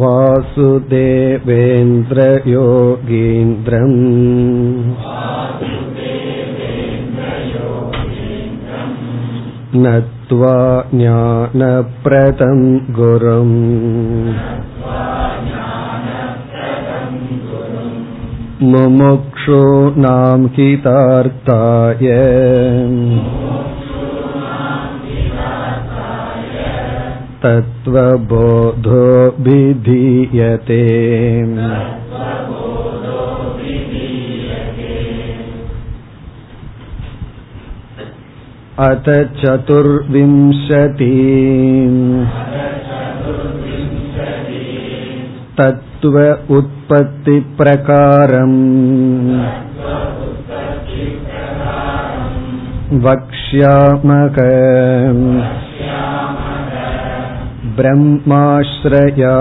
वासुदेवेन्द्रयोगीन्द्रम् नत्वा ज्ञानप्रदं गुरुम् मुमुक्षूणां हितार्थाय तत्त्वबोधो विधीयते अथ चतुर्विंशति तत्त्व उत्पत्तिप्रकारम् वक्ष्यामः ब्रह्माश्रया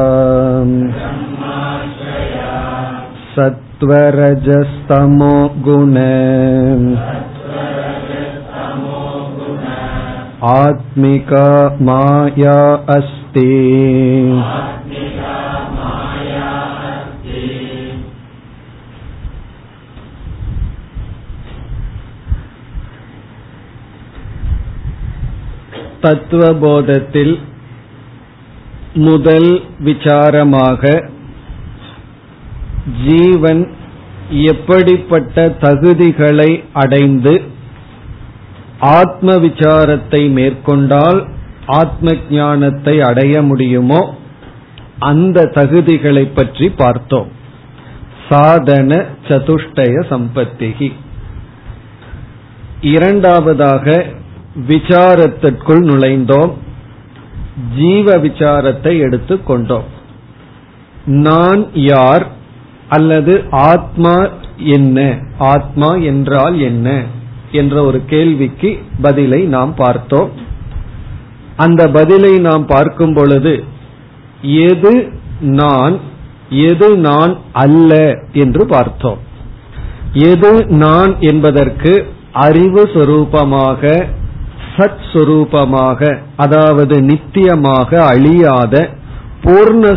सत्त्वरजस्तमो गुण आत्मिका माया अस्ति தத்துவபோதத்தில் முதல் விசாரமாக ஜீவன் எப்படிப்பட்ட தகுதிகளை அடைந்து ஆத்ம விசாரத்தை மேற்கொண்டால் ஆத்ம ஞானத்தை அடைய முடியுமோ அந்த தகுதிகளை பற்றி பார்த்தோம். சாதன சதுஷ்டய சம்பத்திகி. இரண்டாவதாக விசாரத்திற்குள் நுழைந்தோம். ஜீவ விசாரத்தை எடுத்துக்கொண்டோம் நான் யார் அல்லது ஆத்மா என்ன? ஆத்மா என்றால் என்ன? என்ற ஒரு கேள்விக்கு பதிலை நாம் பார்த்தோம். அந்த பதிலை நாம் பார்க்கும் பொழுது எது நான் எது நான் அல்ல என்று பார்த்தோம். எது நான் என்பதற்கு அறிவு சொரூபமாக சத் சுரூபமாக அதாவது நித்தியமாக அழியாத பூர்ண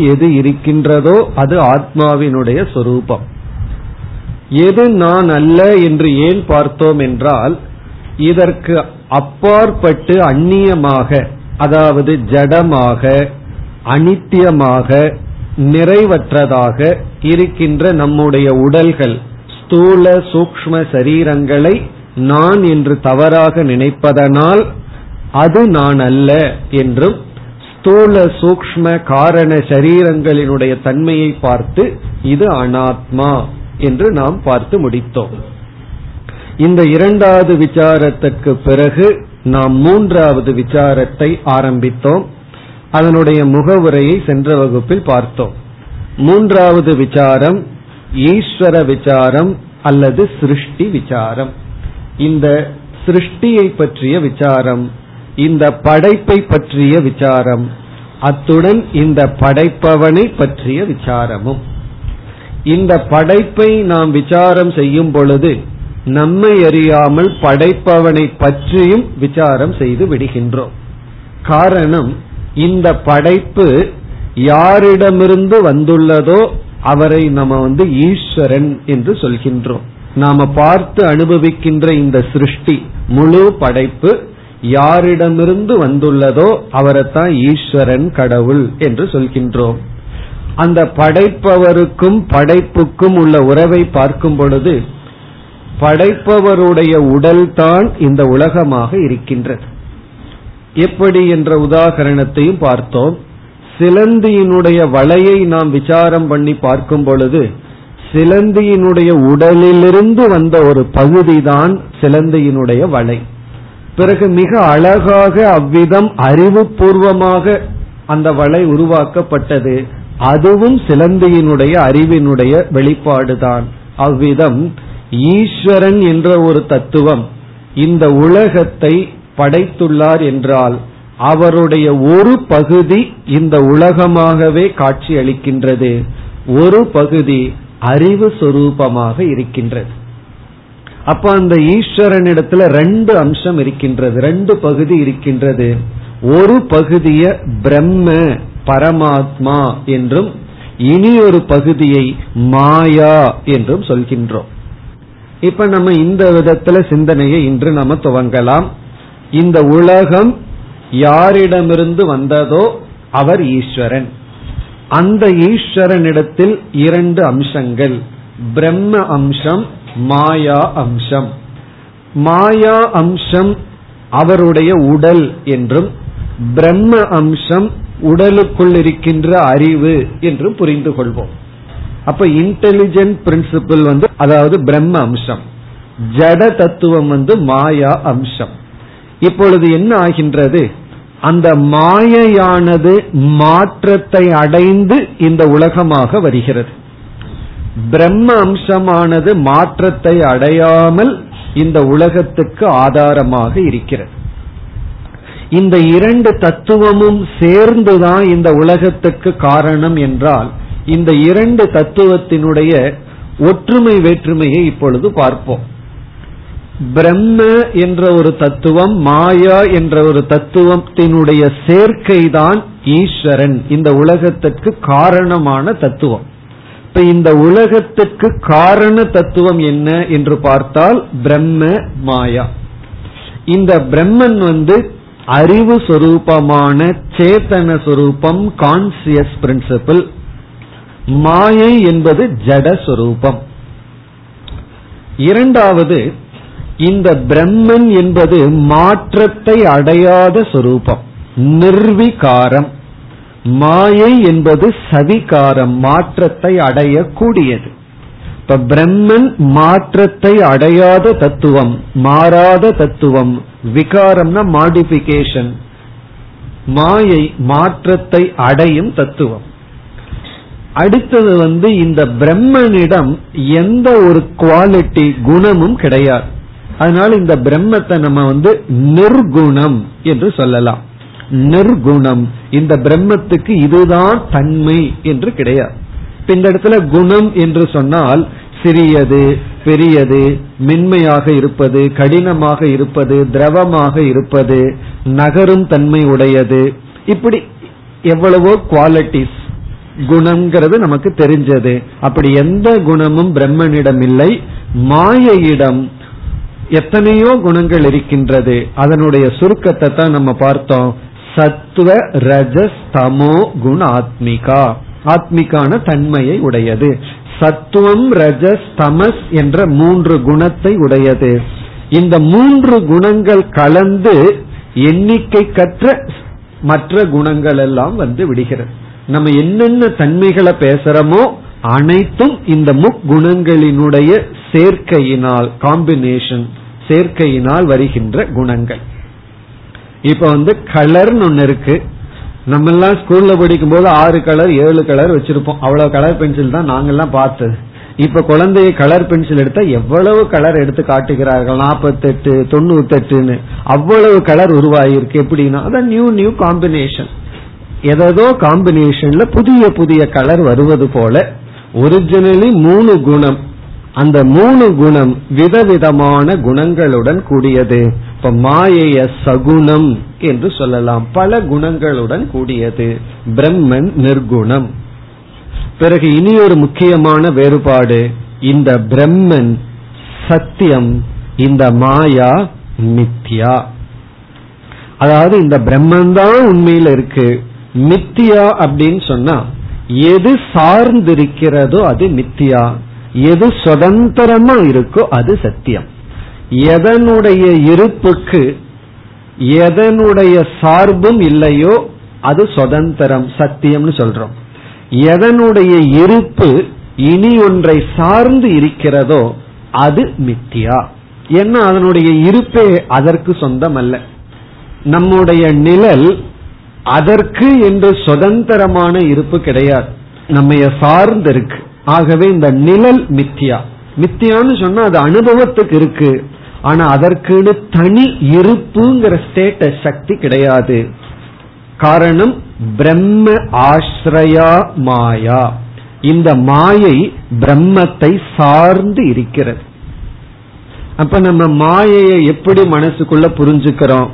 எது இருக்கின்றதோ அது ஆத்மாவினுடைய சொரூபம். எது நான் அல்ல என்று ஏன் பார்த்தோம் என்றால் இதற்கு அப்பாற்பட்டு அந்நியமாக அதாவது ஜடமாக அனித்தியமாக நிறைவற்றதாக இருக்கின்ற நம்முடைய உடல்கள் ஸ்தூல சூக்ம சரீரங்களை நான் என்று தவறாக நினைப்பதனால் அது நான் அல்ல என்றும் ஸ்தூல சூக்ம காரண சரீரங்களினுடைய தன்மையை பார்த்து இது அனாத்மா என்று நாம் பார்த்து முடித்தோம். இந்த இரண்டாவது விசாரத்திற்கு பிறகு நாம் மூன்றாவது விசாரத்தை ஆரம்பித்தோம். அதனுடைய முகவுரையை சென்ற வகுப்பில் பார்த்தோம். மூன்றாவது விசாரம் ஈஸ்வர விசாரம் அல்லது சிருஷ்டி விசாரம். இந்த சிருஷ்டியை பற்றிய விசாரம் இந்த படைப்பை பற்றிய விசாரம் அத்துடன் இந்த படைப்பவனை பற்றிய விசாரமும். இந்த படைப்பை நாம் விசாரம் செய்யும் பொழுது நம்மை அறியாமல் படைப்பவனை பற்றியும் விசாரம் செய்து விடுகின்றோம். காரணம் இந்த படைப்பு யாரிடமிருந்து வந்துள்ளதோ அவரை நம்ம வந்து ஈஸ்வரன் என்று சொல்கின்றோம். நாம பார்த்து அனுபவிக்கின்ற இந்த சிருஷ்டி முழு படைப்பு யாரிடமிருந்து வந்துள்ளதோ அவரைத்தான் ஈஸ்வரன் கடவுள் என்று சொல்கின்றோம். அந்த படைப்பவருக்கும் படைப்புக்கும் உள்ள உறவை பார்க்கும் பொழுது படைப்பவருடைய உடல்தான் இந்த உலகமாக இருக்கின்றது. எப்படி என்ற உதாகரணத்தையும் பார்த்தோம். சிலந்தியினுடைய வலையை நாம் விசாரம் பண்ணி பார்க்கும் பொழுது சிலந்தியினுடைய உடலிலிருந்து வந்த ஒரு பகுதி தான் சிலந்தியினுடைய வலை. பிறகு மிக அழகாக அவ்விதம் அறிவுபூர்வமாக அந்த வலை உருவாக்கப்பட்டது. அதுவும் சிலந்தியினுடைய அறிவினுடைய வெளிப்பாடுதான். அவ்விதம் ஈஸ்வரன் என்ற ஒரு தத்துவம் இந்த உலகத்தை படைத்துள்ளார் என்றால் அவருடைய ஒரு பகுதி இந்த உலகமாகவே காட்சி அளிக்கின்றது ஒரு பகுதி அறிவு சொரூபமாக இருக்கின்றது. அப்ப அந்த ஈஸ்வரனிடத்துல ரெண்டு அம்சம் இருக்கின்றது ரெண்டு பகுதி இருக்கின்றது. ஒரு பகுதிய பிரம்ம பரமாத்மா என்றும் இனி ஒரு பகுதியை மாயா என்றும் சொல்கின்றோம். இப்ப நம்ம இந்த விதத்துல சிந்தனையை இன்று நம்ம துவங்கலாம். இந்த உலகம் யாரிடமிருந்து வந்ததோ அவர் ஈஸ்வரன். அந்த ஈஸ்வரனிடத்தில் இரண்டு அம்சங்கள். பிரம்ம அம்சம் மாயா அம்சம். மாயா அம்சம் அவருடைய உடல் என்றும் பிரம்ம அம்சம் உடலுக்குள் இருக்கின்ற அறிவு என்றும் புரிந்து கொள்வோம். அப்ப இன்டெலிஜென்ட் பிரின்சிபிள் வந்து அதாவது பிரம்ம அம்சம். ஜட தத்துவம் வந்து மாயா அம்சம். இப்பொழுது என்ன ஆகின்றது? அந்த மாயையானது மாற்றத்தை அடைந்து இந்த உலகமாக வருகிறது. பிரம்ம அம்சமானது மாற்றத்தை அடையாமல் இந்த உலகத்துக்கு ஆதாரமாக இருக்கிறது. இந்த இரண்டு தத்துவமும் சேர்ந்துதான் இந்த உலகத்துக்கு காரணம் என்றால் இந்த இரண்டு தத்துவத்தினுடைய ஒற்றுமை வேற்றுமையை இப்பொழுது பார்ப்போம். பிரம்ம என்ற ஒரு தத்துவம் மாயா என்ற ஒரு தத்துவத்தினுடைய சேர்க்கைதான் ஈஸ்வரன். இந்த உலகத்திற்கு காரணமான தத்துவம். இப்ப இந்த உலகத்துக்கு காரண தத்துவம் என்ன என்று பார்த்தால் பிரம்ம மாயா. இந்த பிரம்மன் வந்து அறிவு சொரூபமான சேத்தன சொரூபம் கான்சியஸ் பிரின்சிபிள் மாயை என்பது ஜட சொரூபம். இரண்டாவது இந்த பிரம்மன் என்பது மாற்றத்தை அடையாத சொரூபம் நிர்விகாரம். மாயை என்பது சவிகாரம் மாற்றத்தை அடையக்கூடியது. இப்ப பிரம்மன் மாற்றத்தை அடையாத தத்துவம் மாறாத தத்துவம் விகாரம்னா மாடிபிகேஷன் மாயை மாற்றத்தை அடையும் தத்துவம். அடுத்தது வந்து இந்த பிரம்மனிடம் எந்த ஒரு குவாலிட்டி குணமும் கிடையாது. அதனால இந்த பிரம்மத்தை நம்ம வந்து நிர்குணம் என்று சொல்லலாம். நிர்குணம். இந்த பிரம்மத்துக்கு இதுதான் தன்மை என்று கிடையாது. இந்த இடத்துல குணம் என்று சொன்னால் சிறியது பெரியது மென்மையாக இருப்பது கடினமாக இருப்பது திரவமாக இருப்பது நகரும் தன்மை உடையது. இப்படி எவ்வளவோ குவாலிட்டிஸ் குணம்ங்கிறது நமக்கு தெரிஞ்சது. அப்படி எந்த குணமும் பிரம்மனிடம் இல்லை. மாயையிடம் எத்தனையோ குணங்கள் இருக்கின்றது. அதனுடைய சுருக்கத்தை தான் நம்ம பார்த்தோம். சத்துவ ரஜஸ் தமோ குண ஆத்மிகா. ஆத்மிகான தன்மையை உடையது. சத்துவம் ரஜஸ் தமஸ் என்ற மூன்று குணத்தை உடையது. இந்த மூன்று குணங்கள் கலந்து எண்ணிக்கை கற்ற மற்ற குணங்கள் எல்லாம் வந்து விடுகிறது. நம்ம என்னென்ன தன்மைகளை பேசுறோமோ அனைத்தும் இந்த முக்குணங்களினுடைய சேர்க்கையினால் காம்பினேஷன் சேர்க்கையினால் வருகின்ற குணங்கள். இப்ப வந்து கலர்னு ஒன்னு இருக்கு. நம்ம எல்லாம் ஸ்கூல்ல படிக்கும் போது ஆறு கலர் ஏழு கலர் வச்சிருப்போம். அவ்வளவு கலர் பென்சில் தான் நாங்கெல்லாம் பார்த்தது. இப்ப குழந்தைய கலர் பென்சில் எடுத்தா எவ்வளவு கலர் எடுத்து காட்டுகிறார்கள்? நாற்பத்தெட்டு தொண்ணூத்தெட்டுன்னு. அவ்வளவு கலர் உருவாகிருக்கு எப்படின்னா அதான் நியூ நியூ காம்பினேஷன் எதோ காம்பினேஷன்ல புதிய புதிய கலர் வருவது போல ஒரிஜினலி மூணு குணம். அந்த மூணு குணம் விதவிதமான குணங்களுடன் கூடியது. இப்ப மாயைய சகுணம் என்று சொல்லலாம். பல குணங்களுடன் கூடியது. பிரம்மன் நிர்குணம். பிறகு இனி ஒரு முக்கியமான வேறுபாடு. இந்த பிரம்மன் சத்தியம் இந்த மாயா மித்யா. அதாவது இந்த பிரம்மன் தான் உண்மையில இருக்கு. மித்தியா அப்படின்னு சொன்னா எது சார்ந்திருக்கிறதோ அது மித்தியா எது சுதந்திரமா இருக்கோ அது சத்தியம். எதனுடைய இருப்புக்கு எதனுடைய சார்பும் இல்லையோ அது சுதந்திரம் சத்தியம்னு சொல்றோம். எதனுடைய இருப்பு இனி ஒன்றை சார்ந்து இருக்கிறதோ அது மித்தியா. ஏன்னா அதனுடைய இருப்பே அதற்கு சொந்தம் அல்ல நம்முடைய நிழல் அதற்கு என்று சுதந்திரமான இருப்பு கிடையாது. நம்ம சார்ந்து இருக்கு ஆகவே இந்த நிழல் மித்தியா. மித்தியான்னு சொன்னா அது அனுபவத்துக்கு இருக்கு. ஆனா அதற்குன்னு தனி இருப்புங்கிற ஸ்டேட்டஸ் சக்தி கிடையாது. காரணம் பிரம்ம ஆசிரயா மாயா. இந்த மாயை பிரம்மத்தை சார்ந்து இருக்கிறது. அப்ப நம்ம மாயையை எப்படி மனசுக்குள்ள புரிஞ்சுக்கிறோம்?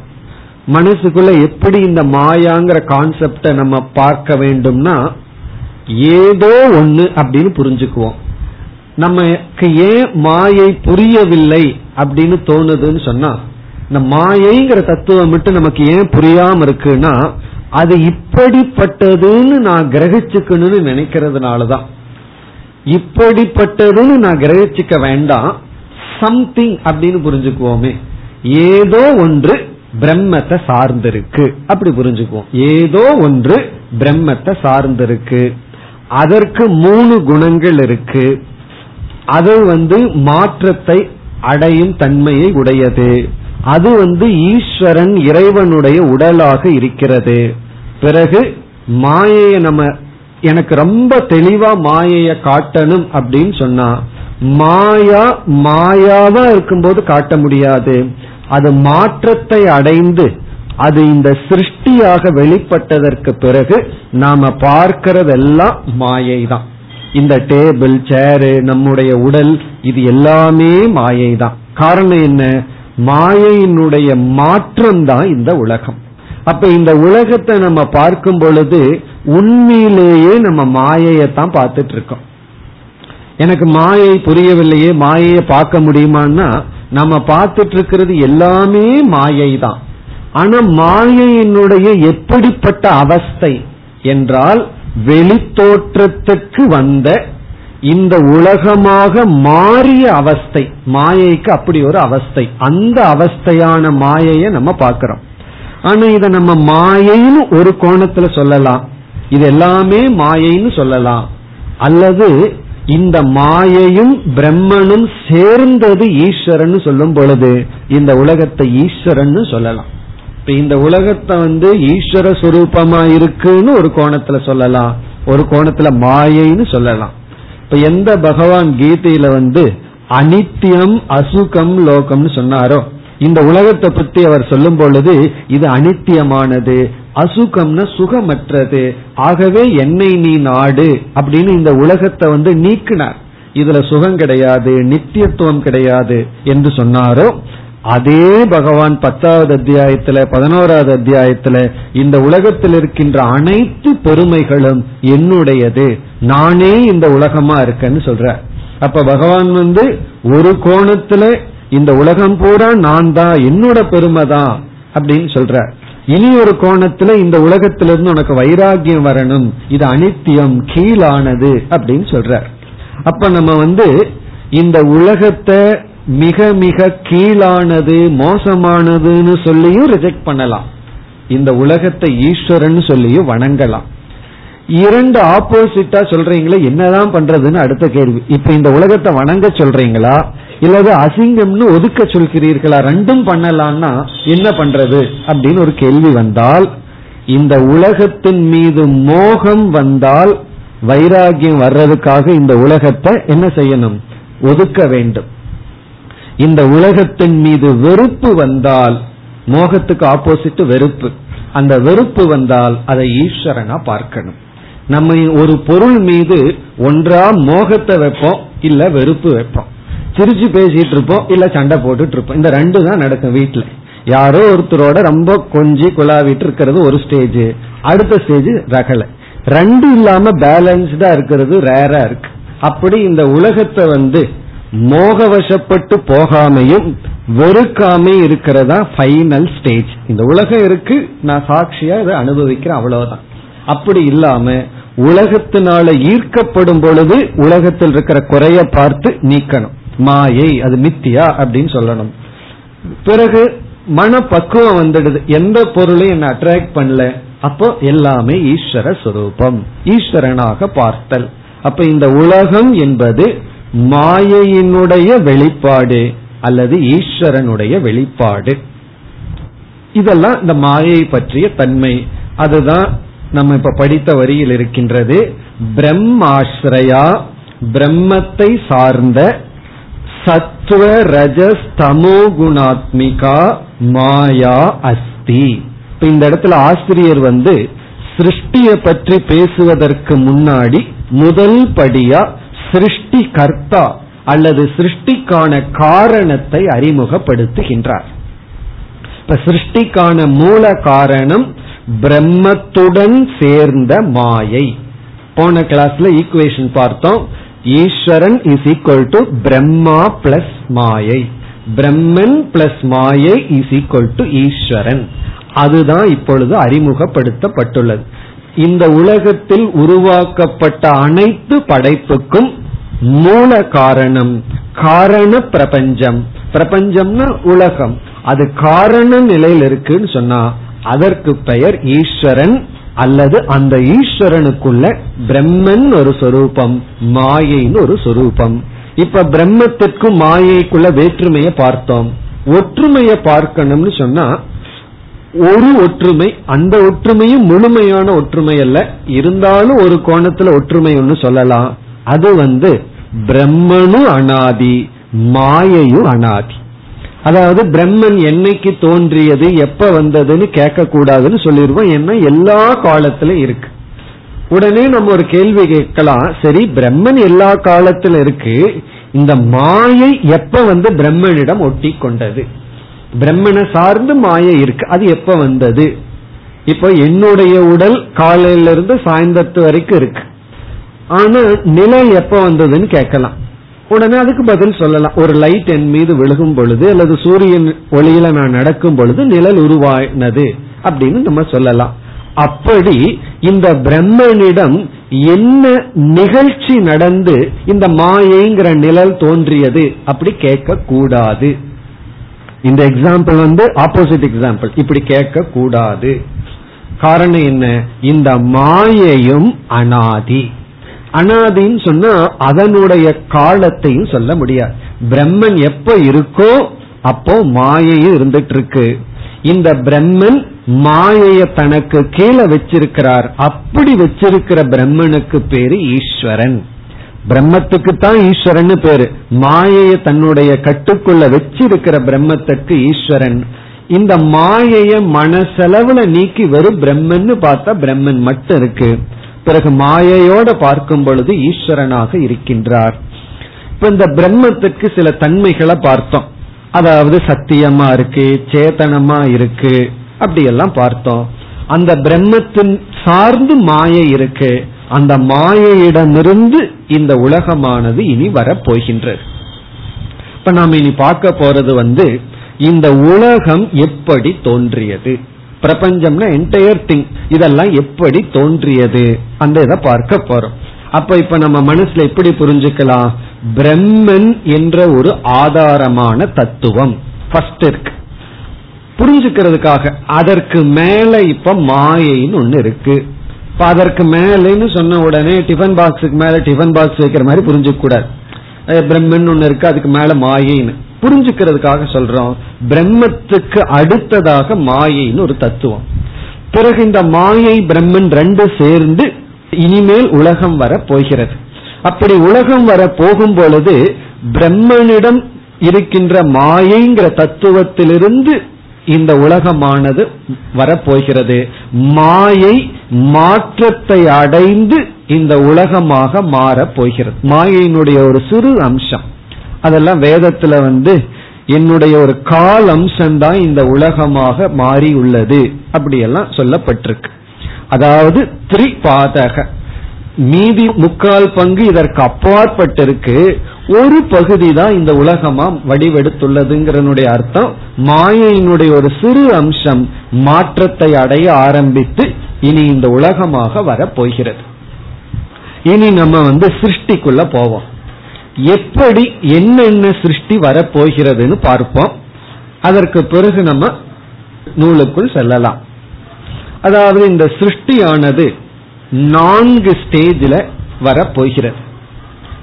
மனசுக்குள்ள எப்படி இந்த மாயாங்கிற கான்செப்ட நம்ம பார்க்க வேண்டும்னா ஏதோ ஒண்ணு அப்படின்னு புரிஞ்சுக்குவோம். நமக்கு ஏன் மாயை புரியவில்லை அப்படின்னு தோணுதுன்னு சொன்னா இந்த மாயைங்கிற தத்துவம் மட்டும் நமக்கு ஏன் புரியாம இருக்குன்னா அது இப்படிப்பட்டதுன்னு நான் கிரகிச்சுக்கணும்னு நினைக்கிறதுனாலதான். இப்படிப்பட்டதுன்னு நான் கிரகிச்சுக்க வேண்டாம் சம்திங் அப்படின்னு புரிஞ்சுக்குவோமே. ஏதோ ஒன்று பிரம்மத்தை சார்ந்திருக்கு. அப்படி புரிஞ்சுக்குவோம். ஏதோ ஒன்று பிரம்மத்தை சார்ந்திருக்கு. அதற்கு மூணு குணங்கள் இருக்கு. அது வந்து மாற்றத்தை அடையும் தன்மையை உடையது. அது வந்து ஈஸ்வரன் இறைவனுடைய உடலாக இருக்கிறது. பிறகு மாயையை நம்ம எனக்கு ரொம்ப தெளிவா மாயைய காட்டணும் அப்படின்னு சொன்னா மாயா மாயாவா இருக்கும்போது காட்ட முடியாது. அது மாற்றத்தை அடைந்து அது இந்த சிருஷ்டியாக வெளிப்பட்டதற்கு பிறகு நாம பார்க்கிறதெல்லாம் மாயை தான் இந்த டேபிள் சேரு நம்முடைய உடல் இது எல்லாமே மாயை தான் காரணம் என்ன? மாயையினுடைய மாற்றம் தான் இந்த உலகம். அப்ப இந்த உலகத்தை நம்ம பார்க்கும் பொழுது உண்மையிலேயே நம்ம மாயையத்தான் பார்த்துட்டு இருக்கோம் எனக்கு மாயை புரியவில்லையே மாயையை பார்க்க முடியுமான்னா நம்ம பார்த்துட்டு இருக்கிறது எல்லாமே மாயை தான் ஆனா மாயையினுடைய எப்படிப்பட்ட அவஸ்தை என்றால் வெளித்தோற்றத்துக்கு வந்த இந்த உலகமாக மாறிய அவஸ்தை. மாயைக்கு அப்படி ஒரு அவஸ்தை. அந்த அவஸ்தையான மாயையை நம்ம பார்க்கிறோம். ஆனா இத நம்ம மாயைன்னு ஒரு கோணத்துல சொல்லலாம். இது எல்லாமே மாயைன்னு சொல்லலாம். அல்லது இந்த மாயையும் பிரம்மனும் சேர்ந்தது ஈஸ்வரன் சொல்லும் பொழுது இந்த உலகத்தை ஈஸ்வரன் சொல்லலாம். இப்ப இந்த உலகத்தை வந்து ஈஸ்வர சுரூபமா இருக்குன்னு ஒரு கோணத்துல சொல்லலாம். ஒரு கோணத்துல மாயைன்னு சொல்லலாம். இப்ப எந்த பகவான் கீதையில வந்து அனித்தியம் அசுகம் லோகம்னு சொன்னாரோ இந்த உலகத்தை பத்தி அவர் சொல்லும் பொழுது இது அனித்தியமானது அசுகம்னா சுகமற்றது ஆகவே என்னை நீ நாடு அப்படின்னு இந்த உலகத்தை வந்து நீக்கினார். இதுல சுகம் கிடையாது நித்தியத்துவம் கிடையாது என்று சொன்னாரோ அதே பகவான் பத்தாவது அத்தியாயத்துல பதினோராவது அத்தியாயத்துல இந்த உலகத்தில் இருக்கின்ற அனைத்து பெருமைகளும் என்னுடையது. நானே இந்த உலகமா இருக்கேன்னு சொல்ற. அப்ப பகவான் வந்து ஒரு கோணத்துல இந்த உலகம் பூரா நான் தான் என்னோட பெருமை தான் அப்படின்னு சொல்ற. இனி ஒரு கோணத்துல இந்த உலகத்திலிருந்து உனக்கு வைராகியம் வரணும். இது அனித்தியம் கீழானது அப்படின்னு சொல்ற. அப்ப நம்ம வந்து இந்த உலகத்தை மிக மிக கீழானது மோசமானதுன்னு சொல்லியும் ரிஜெக்ட் பண்ணலாம். இந்த உலகத்தை ஈஸ்வரன் சொல்லியும் வணங்கலாம். இரண்டு ஆப்போசிட்டா சொல்றீங்களா என்னதான் பண்றதுன்னு அடுத்த கேள்வி. இப்ப இந்த உலகத்தை வணங்க சொல்றீங்களா? இல்லது அசிங்கம்னு ஒதுக்க சொல்கிறீர்களா? ரெண்டும் பண்ணலாம்னா என்ன பண்றது? அப்படின்னு ஒரு கேள்வி வந்தால் இந்த உலகத்தின் மீது மோகம் வந்தால் வைராகியம் வர்றதுக்காக இந்த உலகத்தை என்ன செய்யணும்? ஒதுக்க வேண்டும். இந்த உலகத்தின் மீது வெறுப்பு வந்தால் மோகத்துக்கு ஆப்போசிட் வெறுப்பு. அந்த வெறுப்பு வந்தால் அதை ஈஸ்வரனா பார்க்கணும். நம்ம ஒரு பொருள் மீது ஒன்றா மோகத்தை வைப்போம் இல்ல வெறுப்பு வைப்போம். சிரிச்சு பேசிட்டு இருப்போம் இல்ல சண்டை போட்டுட்டு இருப்போம். இந்த ரெண்டு தான் நடக்கும் வீட்டுல யாரோ ஒருத்தரோட ரொம்ப கொஞ்சி குழாவிட்டு இருக்கிறது ஒரு ஸ்டேஜ் அடுத்த ஸ்டேஜ் ரகலை. ரெண்டு இல்லாம பேலன்ஸ்டா இருக்கிறது ரேரா இருக்கு. அப்படி இந்த உலகத்தை வந்து மோகவசப்பட்டு போகாமையும் வெறுக்காம இருக்கிறதா? ஃபைனல் ஸ்டேஜ் இந்த உலகம் இருக்கு. நான் சாட்சியா இதை அனுபவிக்கிறேன். அவ்வளவுதான். அப்படி இல்லாம உலகத்தினால ஈர்க்கப்படும் பொழுது உலகத்தில் இருக்கிற குறைய பார்த்து நீக்கணும். மாயை அது மித்தியா அப்படின்னு சொல்லணும். பிறகு மன பக்குவம் வந்துடுது. எந்த பொருளையும் என்ன அட்ராக்ட் பண்ணல. அப்போ எல்லாமே ஈஸ்வர சுரூபம். ஈஸ்வரனாக பார்த்தல். அப்ப இந்த உலகம் என்பது மாயையினுடைய வெளிப்பாடு அல்லது ஈஸ்வரனுடைய வெளிப்பாடு. இதெல்லாம் இந்த மாயை பற்றிய தன்மை. அதுதான் நம்ம இப்ப படித்த வரியில் இருக்கின்றது. பிரம்மாஸ்ரயா பிரம்மத்தை சார்ந்த சத்துவ ரஜஸ் தமோ குணாத்மிகா மாயா அஸ்தி. இப்ப இந்த இடத்துல ஆசிரியர் வந்து சிருஷ்டியை பற்றி பேசுவதற்கு முன்னாடி முதல் படியா சிருஷ்டி கர்த்தா அல்லது சிருஷ்டிக்கான காரணத்தை அறிமுகப்படுத்துகின்றார். இப்ப சிருஷ்டிக்கான மூல காரணம் பிரம்மத்துடன் சேர்ந்த மாயை. போன கிளாஸ்ல ஈக்குவேஷன் பார்த்தோம். Eswaran is equal to Brahma plus மாயை. பிரம்மன் பிளஸ் மாயை இஸ் ஈக்வல் டு ஈஸ்வரன். அதுதான் இப்பொழுது அறிமுகப்படுத்தப்பட்டுள்ளது. இந்த உலகத்தில் உருவாக்கப்பட்ட அனைத்து படைப்புக்கும் மூல காரணம் காரண பிரபஞ்சம். பிரபஞ்சம்னா உலகம். அது காரண நிலையில் இருக்குன்னு சொன்னா அதற்கு பெயர் ஈஸ்வரன் அல்லது அந்த ஈஸ்வரனுக்குள்ள பிரம்மன் ஒரு சொரூபம் மாயைன்னு ஒரு சொரூபம். இப்ப பிரம்மத்திற்கும் மாயைக்குள்ள வேற்றுமையை பார்த்தோம். ஒற்றுமையை பார்க்கணும்னு சொன்னா ஒரு ஒற்றுமை அந்த ஒற்றுமையும் முழுமையான ஒற்றுமை அல்ல. இருந்தாலும் ஒரு கோணத்துல ஒற்றுமை ஒன்னு சொல்லலாம். அது வந்து பிரம்மனும் அனாதி மாயையும் அனாதி. அதாவது பிரம்மன் என்னைக்கு தோன்றியது எப்ப வந்ததுன்னு கேட்க கூடாதுன்னு சொல்லிடுவோம் ஏன்னா எல்லா காலத்திலும் இருக்கு. உடனே நம்ம ஒரு கேள்வி கேட்கலாம். சரி பிரம்மன் எல்லா காலத்திலும் இருக்கு. இந்த மாயை எப்ப வந்து பிரம்மனிடம் ஒட்டி கொண்டது பிரம்மனை சார்ந்து மாயை இருக்கு. அது எப்ப வந்தது? இப்போ என்னுடைய உடல் காலையில இருந்து சாயந்தரத்து வரைக்கும் இருக்கு. ஆனா நிலை எப்ப வந்ததுன்னு கேட்கலாம். உடனே அதுக்கு பதில் சொல்லலாம். ஒரு லைட் என் மீது விழுகும் பொழுது அல்லது சூரியன் ஒளியில நான் நடக்கும் பொழுது நிழல் உருவானது அப்படின்னு நம்ம சொல்லலாம். அப்படி இந்த பிரம்மனிடம் என்ன நிகழ்ச்சி நடந்து இந்த மாயைங்கிற நிழல் தோன்றியது அப்படி கேட்க கூடாது இந்த எக்ஸாம்பிள் வந்து ஆப்போசிட் எக்ஸாம்பிள் இப்படி கேட்க கூடாது காரணம் என்ன? இந்த மாயையும் அனாதி. அனாதின்னு சொன்னா அதனுடைய காலத்தையும் சொல்ல முடியாது. பிரம்மன் எப்ப இருக்கோ அப்போ மாயையும் இருந்துட்டு இருக்கு இந்த பிரம்மன் மாயைய தனக்கு கீழே வச்சிருக்கிறார். அப்படி வச்சிருக்கிற பிரம்மனுக்கு பேரு ஈஸ்வரன். பிரம்மத்துக்கு தான் ஈஸ்வரன் பேரு. மாயைய தன்னுடைய கட்டுக்குள்ள வச்சிருக்கிற பிரம்மத்துக்கு ஈஸ்வரன். இந்த மாயைய மனசெலவுல நீக்கி வரும் பிரம்மன்னு பார்த்தா பிரம்மன் மட்டும் இருக்கு. பிறகு மாயையோட பார்க்கும் பொழுது ஈஸ்வரனாக இருக்கின்றார். இப்ப இந்த பிரம்மத்துக்கு சில தன்மைகளை பார்த்தோம். அதாவது சத்தியமா இருக்கு சேத்தனமா இருக்கு அப்படியெல்லாம் பார்த்தோம். அந்த பிரம்மத்தின் சார்ந்து மாயை இருக்கு. அந்த மாயையிடமிருந்து இந்த உலகமானது இனி வரப்போகின்றது. இப்ப நாம் இனி பார்க்க போறது வந்து இந்த உலகம் எப்படி தோன்றியது? பிரபஞ்சம்னா என்டையர் திங் இதெல்லாம் எப்படி தோன்றியது? அந்த இதை பார்க்க போறோம். அப்ப இப்ப நம்ம மனசுல எப்படி புரிஞ்சுக்கலாம்? பிரம்மன் என்ற ஒரு ஆதாரமான தத்துவம். ஃபர்ஸ்ட் இருக்கு. புரிஞ்சுக்கிறதுக்காக. அதற்கு மேல இப்ப மாயைன்னு ஒண்ணு இருக்கு. இப்ப அதற்கு மேலேன்னு சொன்ன உடனே டிஃபன் பாக்ஸுக்கு மேல டிஃபன் பாக்ஸ் வைக்கிற மாதிரி புரிஞ்சுக்க கூடாது பிரம்மன் ஒண்ணு இருக்கு அதுக்கு மேல மாயைன்னு. புரிஞ்சுக்கிறதுக்காக சொல்றோம் பிரம்மத்துக்கு அடுத்ததாக மாயைன்னு ஒரு தத்துவம். பிறகு இந்த மாயை பிரம்மன் ரெண்டு சேர்ந்து இனிமேல் உலகம் வர போகிறது. அப்படி உலகம் வர போகும் பொழுது பிரம்மனிடம் இருக்கின்ற மாயைங்கிற தத்துவத்திலிருந்து இந்த உலகமானது வரப்போகிறது. மாயை மாற்றத்தை அடைந்து இந்த உலகமாக மாறப் போகிறது மாயையினுடைய ஒரு சிறு அம்சம். அதெல்லாம் வேதத்துல வந்து என்னுடைய ஒரு கால் அம்சம்தான் இந்த உலகமாக மாறி உள்ளது அப்படியெல்லாம் சொல்லப்பட்டிருக்கு. அதாவது திரிபாதக. மீதி முக்கால் பங்கு இதற்கு அப்பாற்பட்டிருக்கு. ஒரு பகுதி தான் இந்த உலகமா வடிவெடுத்துள்ளதுங்கிறனுடைய அர்த்தம். மாயையினுடைய ஒரு சிறு அம்சம் மாற்றத்தை அடைய ஆரம்பித்து இனி இந்த உலகமாக வர போகிறது இனி நம்ம வந்து சிருஷ்டிக்குள்ள போவோம். எப்படி என்னென்ன சிருஷ்டி வரப்போகிறதுன்னு பார்ப்போம். அதற்கு பிறகு நம்ம நூலுக்குள் செல்லலாம். அதாவது இந்த சிருஷ்டியானது நான்கு ஸ்டேஜில் வரப்போகிறது.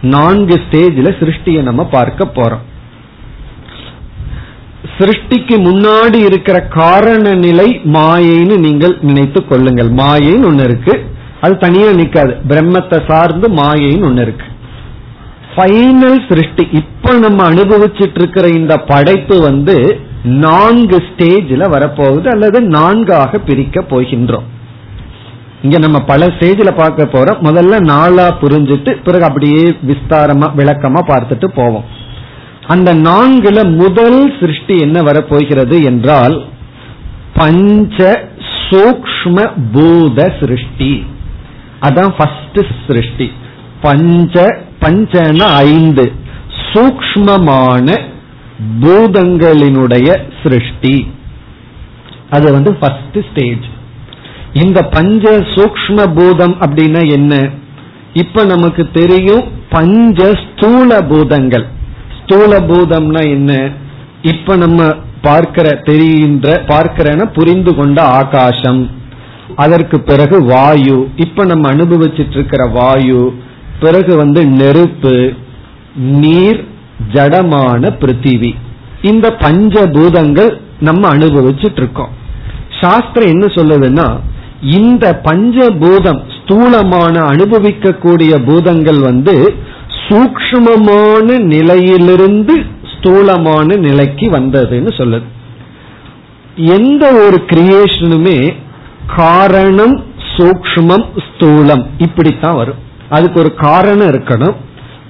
நான்கு ஸ்டேஜில் சிருஷ்டியை நம்ம பார்க்க போறோம். சிருஷ்டிக்கு முன்னாடி இருக்கிற காரண நிலை மாயைன்னு நீங்கள் நினைத்துக் கொள்ளுங்கள். மாயைன்னு ஒன்னு இருக்கு. அது தனியா நிக்காது. பிரம்மத்தை சார்ந்து மாயைன்னு ஒன்னு இருக்கு. ஃபைனல் சிருஷ்டி இப்ப நம்ம அனுபவிச்சுட்டு இருக்கிற இந்த படைப்பு வந்து நான்கு ஸ்டேஜில் வரப்போகுது அல்லது நான்காக பிரிக்க போகின்றோம். இங்க நம்ம பல ஸ்டேஜில் பார்க்க போறோம். முதல்ல நாளா புரிஞ்சுட்டு பிறகு அப்படியே விஸ்தாரமா விளக்கமா பார்த்துட்டு போவோம். அந்த நான்குல முதல் சிருஷ்டி என்ன வரப்போகிறது என்றால் பஞ்ச சூக்ம பூத சிருஷ்டி அதான் ஃபர்ஸ்ட் சிருஷ்டி பஞ்ச பஞ்சன ஐந்து. சூக்மமான பூதங்களினுடைய சிருஷ்டி. அது வந்து ஃபர்ஸ்ட் ஸ்டேஜ் இந்த பஞ்ச சூக்ம பூதம் அப்படின்னா என்ன? இப்ப நமக்கு தெரியும் பஞ்ச ஸ்தூல பூதங்கள். ஸ்தூல பூதம்னா என்ன? இப்ப நம்ம பார்க்கிற தெரிகின்ற பார்க்கிறன புரிந்து கொண்ட ஆகாசம். அதற்கு பிறகு வாயு. இப்ப நம்ம அனுபவிச்சிட்டு இருக்கிற வாயு பிறகு வந்து நெருப்பு நீர் ஜடமான பிருத்திவி. இந்த பஞ்ச பூதங்கள் நம்ம அனுபவிச்சுட்டு இருக்கோம் சாஸ்திரம் என்ன சொல்லுதுன்னா இந்த பஞ்சபூதம் ஸ்தூலமான அனுபவிக்கக்கூடிய பூதங்கள் வந்து சூக்மமான நிலையிலிருந்து ஸ்தூலமான நிலைக்கு வந்ததுன்னு சொல்லுது. எந்த ஒரு கிரியேஷனுமே காரணம் சூக்மம் ஸ்தூலம் இப்படித்தான் வரும். அதுக்கு ஒரு காரணம் இருக்கணும்.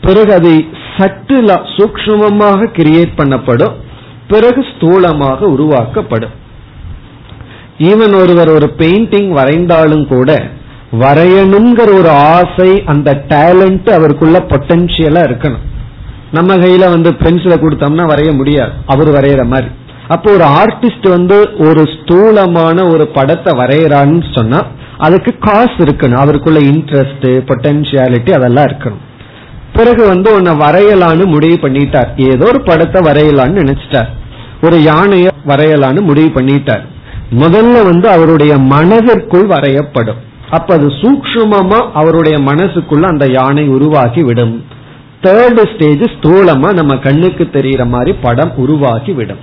பிறகு அதை சட்டுல சூக்மமாக கிரியேட் பண்ணப்படும். பிறகு ஸ்தூலமாக உருவாக்கப்படும். ஈவன் ஒருவர் ஒரு பெயிண்டிங் வரைந்தாலும் கூட வரையணுங்கிற ஒரு ஆசை அந்த டேலண்ட் அவருக்குள்ள பொட்டன்சியலா இருக்கணும். நம்ம கையில வந்து பென்சில கொடுத்தோம்னா வரைய முடியாது. அவர் வரைகிற மாதிரி. அப்போ ஒரு ஆர்டிஸ்ட் வந்து ஒரு ஸ்தூலமான ஒரு படத்தை வரைகிறான்னு சொன்னா அதுக்கு காசு இருக்கணும். அவருக்குள்ள இன்ட்ரெஸ்ட் பொட்டன்சியாலிட்டி அதெல்லாம் இருக்கணும். பிறகு வந்து உன்னை வரையலான்னு முடிவு பண்ணிட்டார். ஏதோ ஒரு படத்தை வரையலான்னு நினைச்சிட்டார். ஒரு யானைய வரையலான்னு முடிவு பண்ணிட்டார். முதல்ல வந்து அவருடைய மனதிற்குள் வரையப்படும். அப்ப அது சூக்ஷமமா அவருடைய மனசுக்குள்ள அந்த யானை உருவாகி விடும். தேர்டு ஸ்டேஜ் ஸ்தூலமா நம்ம கண்ணுக்கு தெரிகிற மாதிரி படம் உருவாகி விடும்.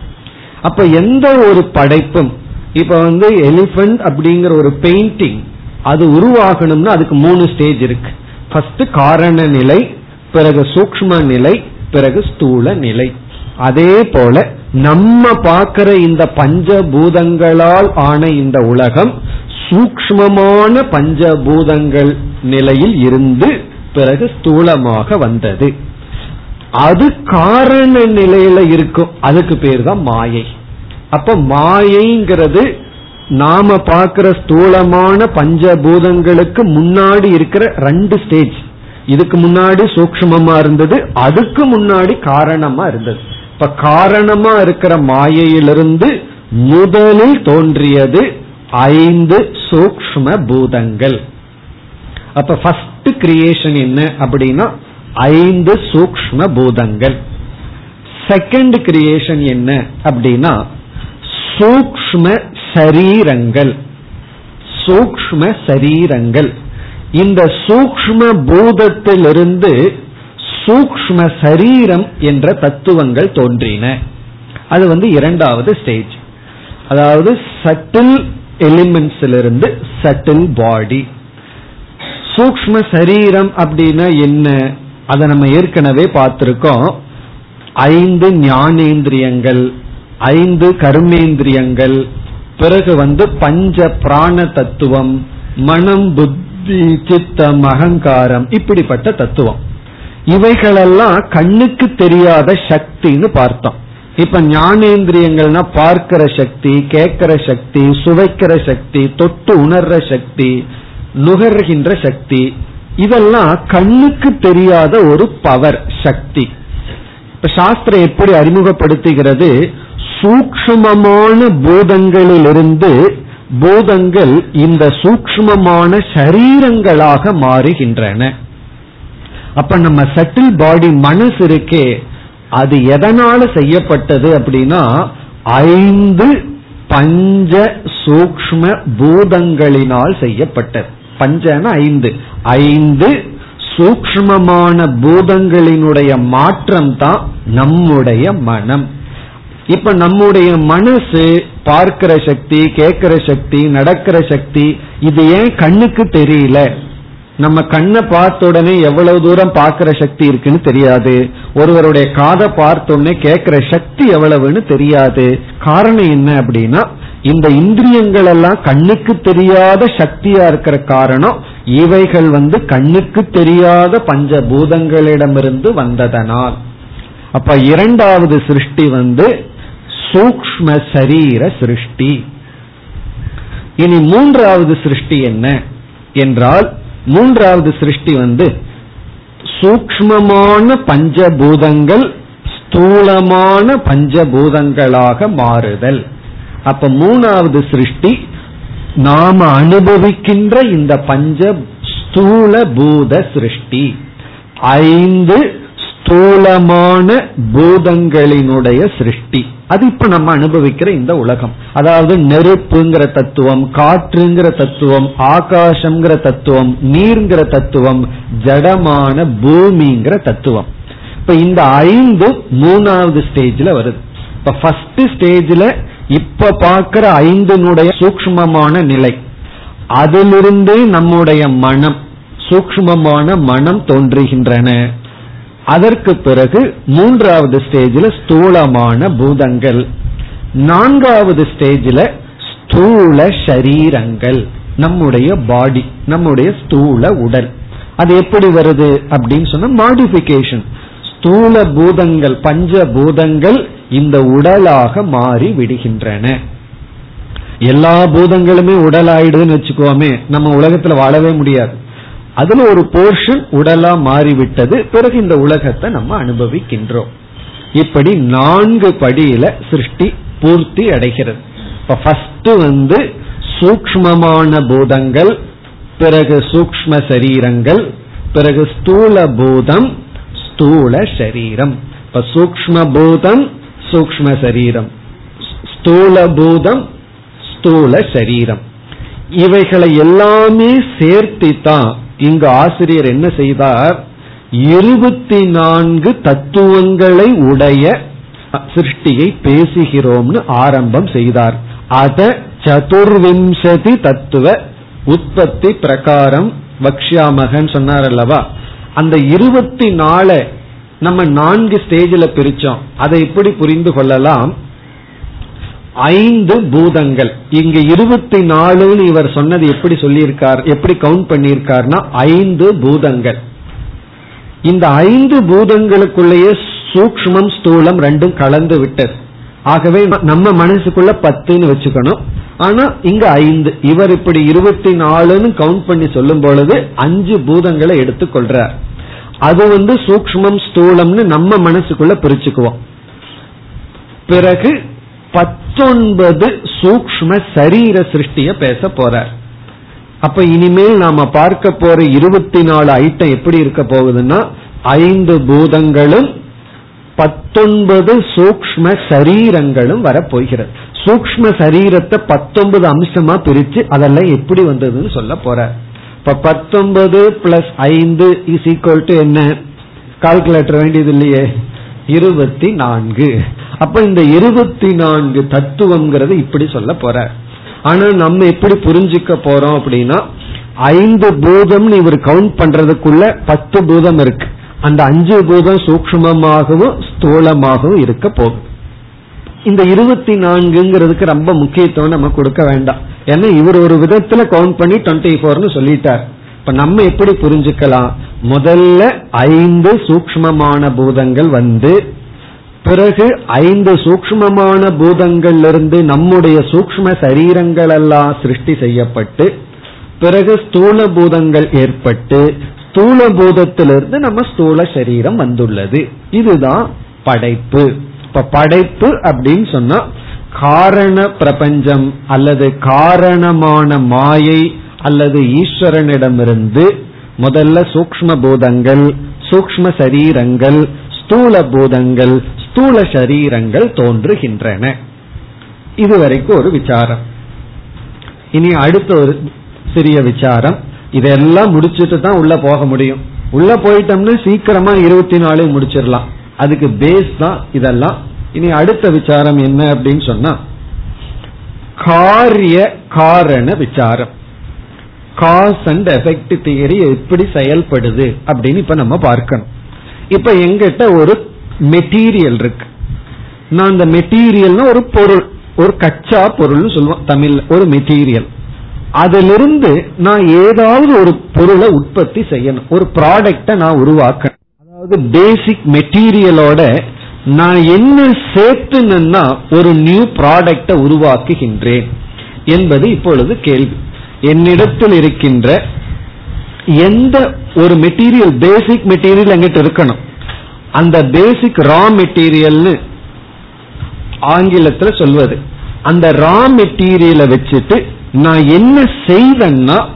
அப்ப எந்த ஒரு படைப்பும் இப்ப வந்து எலிபென்ட் அப்படிங்கிற ஒரு பெயிண்டிங் அது உருவாகணும்னா அதுக்கு மூணு ஸ்டேஜ் இருக்கு. ஃபர்ஸ்ட் காரண நிலை பிறகு சூக்ம நிலை பிறகு ஸ்தூல நிலை. அதே போல நம்ம பார்க்கிற இந்த பஞ்சபூதங்களால் ஆன இந்த உலகம் சூக்மமான பஞ்சபூதங்கள் நிலையில் இருந்து பிறகு ஸ்தூலமாக வந்தது. அது காரண நிலையில இருக்கும். அதுக்கு பேர் தான் மாயை. அப்ப மாயைங்கிறது நாம பார்க்கிற ஸ்தூலமான பஞ்சபூதங்களுக்கு முன்னாடி இருக்கிற ரெண்டு ஸ்டேஜ் இதுக்கு முன்னாடி சூக்மமா இருந்தது அதுக்கு முன்னாடி காரணமா இருந்தது. இப்ப காரணமா இருக்கிற மாயையிலிருந்து முதலில் தோன்றியது ஐந்து சூக்ம பூதங்கள். அப்ப ஃபர்ஸ்ட் கிரியேஷன் என்ன அப்படின்னா ஐந்து சூக்ம பூதங்கள். செகண்ட் கிரியேஷன் என்ன அப்படின்னா சூக்ம சரீரங்கள். சூக்ம சரீரங்கள். இந்த சூக்ம பூதத்திலிருந்து சூக்ம சரீரம் என்ற தத்துவங்கள் தோன்றின. அது வந்து இரண்டாவது ஸ்டேஜ் அதாவது சட்டில் எலிமெண்ட்ஸிலிருந்து சட்டில் பாடி சூக்ம சரீரம் அப்படின்னா என்ன? அதை நம்ம ஏற்கனவே பார்த்திருக்கோம். ஐந்து ஞானேந்திரியங்கள். ஐந்து கர்மேந்திரியங்கள் பிறகு வந்து பஞ்ச பிராண தத்துவம் மனம் புத்தி சித்தம் அகங்காரம் இப்படிப்பட்ட தத்துவம். இவைகளெல்லாம் கண்ணுக்கு தெரியாத சக்தின்னு பார்த்தோம். இப்ப ஞானேந்திரியங்கள்னா பார்க்கிற சக்தி கேட்கிற சக்தி சுவைக்கிற சக்தி தொட்டு உணர்ற சக்தி நுகர்கின்ற சக்தி இதெல்லாம் கண்ணுக்கு தெரியாத ஒரு பவர் சக்தி. இப்ப சாஸ்திரம் எப்படி அறிமுகப்படுத்துகிறது? சூக்ஷ்மமான பூதங்களிலிருந்து பூதங்கள் இந்த சூக்மமான சரீரங்களாக மாறுகின்றன. அப்ப நம்ம சட்டில் பாடி மனசு இருக்கே அது எதனால செய்யப்பட்டது அப்படின்னா ஐந்து பஞ்ச சூக்ம பூதங்களினால் செய்யப்பட்டது. பஞ்சன ஐந்து. ஐந்து சூக்மமான பூதங்களினுடைய மாற்றம் தான் நம்முடைய மனம். இப்ப நம்முடைய மனசு பார்க்கிற சக்தி கேட்கிற சக்தி நடக்கிற சக்தி இது ஏன் கண்ணுக்கு தெரியல? நம்ம கண்ணை பார்த்த உடனே எவ்வளவு தூரம் பார்க்கிற சக்தி இருக்குன்னு தெரியாது. ஒருவருடைய காதை பார்த்த உடனே கேட்கிற சக்தி எவ்வளவுன்னு தெரியாது. காரணம் என்ன அப்படின்னா இந்த இந்திரியங்கள் எல்லாம் கண்ணுக்கு தெரியாத சக்தியா இருக்கிற காரணம் இவைகள் வந்து கண்ணுக்கு தெரியாத பஞ்ச பூதங்களிடமிருந்து வந்ததனால். அப்ப இரண்டாவது சிருஷ்டி வந்து சூக்ம சரீர சிருஷ்டி. இனி மூன்றாவது சிருஷ்டி என்ன என்றால் மூன்றாவது சிருஷ்டி வந்து சூக்மமான பஞ்சபூதங்கள் ஸ்தூலமான பஞ்சபூதங்களாக மாறுதல். அப்ப மூணாவது சிருஷ்டி நாம அனுபவிக்கின்ற இந்த பஞ்ச ஸ்தூல பூத சிருஷ்டி. ஐந்து ஸ்தூலமான பூதங்களினுடைய சிருஷ்டி. அது இப்ப நம்ம அனுபவிக்கிற இந்த உலகம். அதாவது நெருப்புங்கிற தத்துவம் காற்றுங்கிற தத்துவம் ஆகாசம்ங்கிற தத்துவம் நீர்ங்கிற தத்துவம் ஜடமான பூமிங்கிற தத்துவம். இப்ப இந்த ஐந்து மூணாவது ஸ்டேஜ்ல வருது. இப்ப ஃபர்ஸ்ட் ஸ்டேஜ்ல இப்ப பாக்குற ஐந்தினுடைய சூக்மமான நிலை. அதிலிருந்து நம்முடைய மனம் சூக்மமான மனம் தோன்றுகின்றன. அதற்கு பிறகு மூன்றாவது ஸ்டேஜில் ஸ்தூலமான பூதங்கள். நான்காவது ஸ்டேஜில் ஸ்தூல ஷரீரங்கள். நம்முடைய பாடி நம்முடைய ஸ்தூல உடல். அது எப்படி வருது அப்படின்னு சொன்னா மாடிபிகேஷன் ஸ்தூல பூதங்கள் பஞ்ச பூதங்கள் இந்த உடலாக மாறி விடுகின்றன. எல்லா பூதங்களுமே உடல் ஆயிடுதுன்னு வச்சுக்கோமே நம்ம உலகத்துல வாழவே முடியாது. அதுல ஒரு போர்ஷன் உடலா மாறிவிட்டது. பிறகு இந்த உலகத்தை நம்ம அனுபவிக்கின்றோம். இப்படி நான்கு படியில சிருஷ்டி பூர்த்தி அடைகிறது. இப்ப ஃபர்ஸ்ட் வந்து சூக்மமான பூதங்கள் பிறகு சூக்ம சரீரங்கள் பிறகு ஸ்தூல பூதம் ஸ்தூல சரீரம். இப்ப சூக்ம பூதம் சூக்ம சரீரம். ஸ்தூல பூதம் ஸ்தூல சரீரம். இவைகளை எல்லாமே சேர்த்தி தான் இங்கு ஆசிரியர் என்ன செய்தார்? இருபத்தி நான்கு தத்துவங்களை உடைய சிருஷ்டியை பேசுகிறோம்னு ஆரம்பம் செய்தார். அத சதுர்விம்சதி தத்துவ உற்பத்தி பிரகாரம் வக்ஷாமகன் சொன்னார் அல்லவா அந்த இருபத்தி நாலு நம்ம நான்கு ஸ்டேஜில் பிரிச்சோம். அதை எப்படி புரிந்து கொள்ளலாம்? ஐந்து பூதங்கள். இங்க இருபத்தி நாலுன்னு இவர் சொன்னது எப்படி சொல்லியிருக்கார் எப்படி கவுண்ட் பண்ணியிருக்கார்னா ஐந்து பூதங்கள். இந்த ஐந்து பூதங்களுக்குள்ளேயே சூக்மம் ஸ்தூலம் ரெண்டும் கலந்து விட்டது. ஆகவே நம்ம மனசுக்குள்ள பத்துன்னு வச்சுக்கணும். ஆனா இங்க ஐந்து. இவர் இப்படி இருபத்தி நாலுன்னு கவுண்ட் பண்ணி சொல்லும் பொழுது அஞ்சு பூதங்களை எடுத்துக்கொள்றார் அது வந்து சூக்மம் ஸ்தூலம்னு நம்ம மனசுக்குள்ள பிரிச்சுக்குவோம். பிறகு பத்து பத்தொன்பது சூக்ம சரீர சிருஷ்டிய பேச போறார். அப்ப இனிமேல் நாம பார்க்க போற இருபத்தி நாலு ஐட்டம் எப்படி இருக்க போகுதுன்னா ஐந்து பூதங்களும் பத்தொன்பது சூக்ம சரீரங்களும் வரப்போகிறது. சூக்ம சரீரத்தை பத்தொன்பது அம்சமா பிரிச்சு அதெல்லாம் எப்படி வந்ததுன்னு சொல்ல போற இப்ப பத்தொன்பது பிளஸ் ஐந்து இஸ் ஈக்குவல் டு என்ன? கால்குலேட்டர் வேண்டியது இல்லையே? இருபத்தி நான்கு. அப்ப இந்த இருபத்தி நான்கு தத்துவம்ங்கிறது இப்படி சொல்ல போற. ஆனா நம்ம எப்படி புரிஞ்சுக்க போறோம் அப்படின்னா ஐந்து பூதம் இவர் கவுண்ட் பண்றதுக்குள்ள பத்து பூதம் இருக்கு. அந்த அஞ்சு பூதம் சூக்மமாகவும் ஸ்தூலமாகவும் இருக்க போகுது. இந்த இருபத்தி நான்குங்கிறதுக்கு ரொம்ப முக்கியத்துவம் நம்ம கொடுக்க வேண்டாம். ஏன்னா இவர் ஒரு விதத்துல கவுண்ட் பண்ணி டுவெண்ட்டி ஃபோர்னு சொல்லிட்டார். இப்ப நம்ம எப்படி புரிஞ்சுக்கலாம்? முதல்ல ஐந்து சூக்மமான பூதங்கள் வந்து பிறகு ஐந்து சூக்மமான பூதங்களிலிருந்து நம்முடைய சூக்ம சரீரங்கள் எல்லாம் சிருஷ்டி செய்யப்பட்டு பிறகு ஸ்தூல பூதங்கள் ஏற்பட்டு ஸ்தூல பூதத்திலிருந்து நம்ம ஸ்தூல சரீரம் வந்துள்ளது. இதுதான் படைப்பு. இப்ப படைப்பு அப்படின்னு சொன்னா காரண பிரபஞ்சம் அல்லது காரணமான மாயை அல்லது ஈஸ்வரனிடமிருந்து முதல்ல சூக்ம பூதங்கள் சூக்ம சரீரங்கள் ஸ்தூல பூதங்கள் ஸ்தூல சரீரங்கள் தோன்றுகின்றன. இதுவரைக்கும் ஒரு விசாரம். இனி அடுத்த ஒரு சிறிய விசாரம். இதெல்லாம் முடிச்சுட்டு தான் உள்ள போக முடியும். உள்ள போயிட்டோம்னா சீக்கிரமா இருபத்தி நாலு முடிச்சிடலாம். அதுக்கு பேஸ் தான் இதெல்லாம். இனி அடுத்த விசாரம் என்ன அப்படின்னு சொன்னா காரிய காரண விசாரம். காஸ் அண்ட் எஃபெக்ட் தியரி எப்படி செயல்படுது அப்படின்னு இப்ப நம்ம பார்க்கணும். இப்ப எங்கிட்ட ஒரு மெட்டீரியல் இருக்கு. நான் அந்த மெட்டீரியல்னா ஒரு பொருள் ஒரு கச்சா பொருள்னு சொல்லுவோம் தமிழ் ஒரு மெட்டீரியல் அதிலிருந்து நான் ஏதாவது ஒரு பொருளை உற்பத்தி செய்யணும் ஒரு ப்ராடக்ட நான் உருவாக்கணும். அதாவது பேசிக் மெட்டீரியலோட நான் என்ன சேர்த்துனா ஒரு நியூ ப்ராடக்ட உருவாக்குகின்றேன் என்பது இப்பொழுது கேள்வி. என்னிடத்தில் இருக்கின்ற எந்த ஒரு மெட்டீரியல் பேசிக் மெட்டீரியல் எங்கிட்ட இருக்கணும்? அந்த பேசிக் ரா மெட்டீரியல்னு ஆங்கிலத்துல சொல்வது. அந்த ரா மெட்டீரியலை வச்சுட்டு நான் என்ன செய்வேன்னா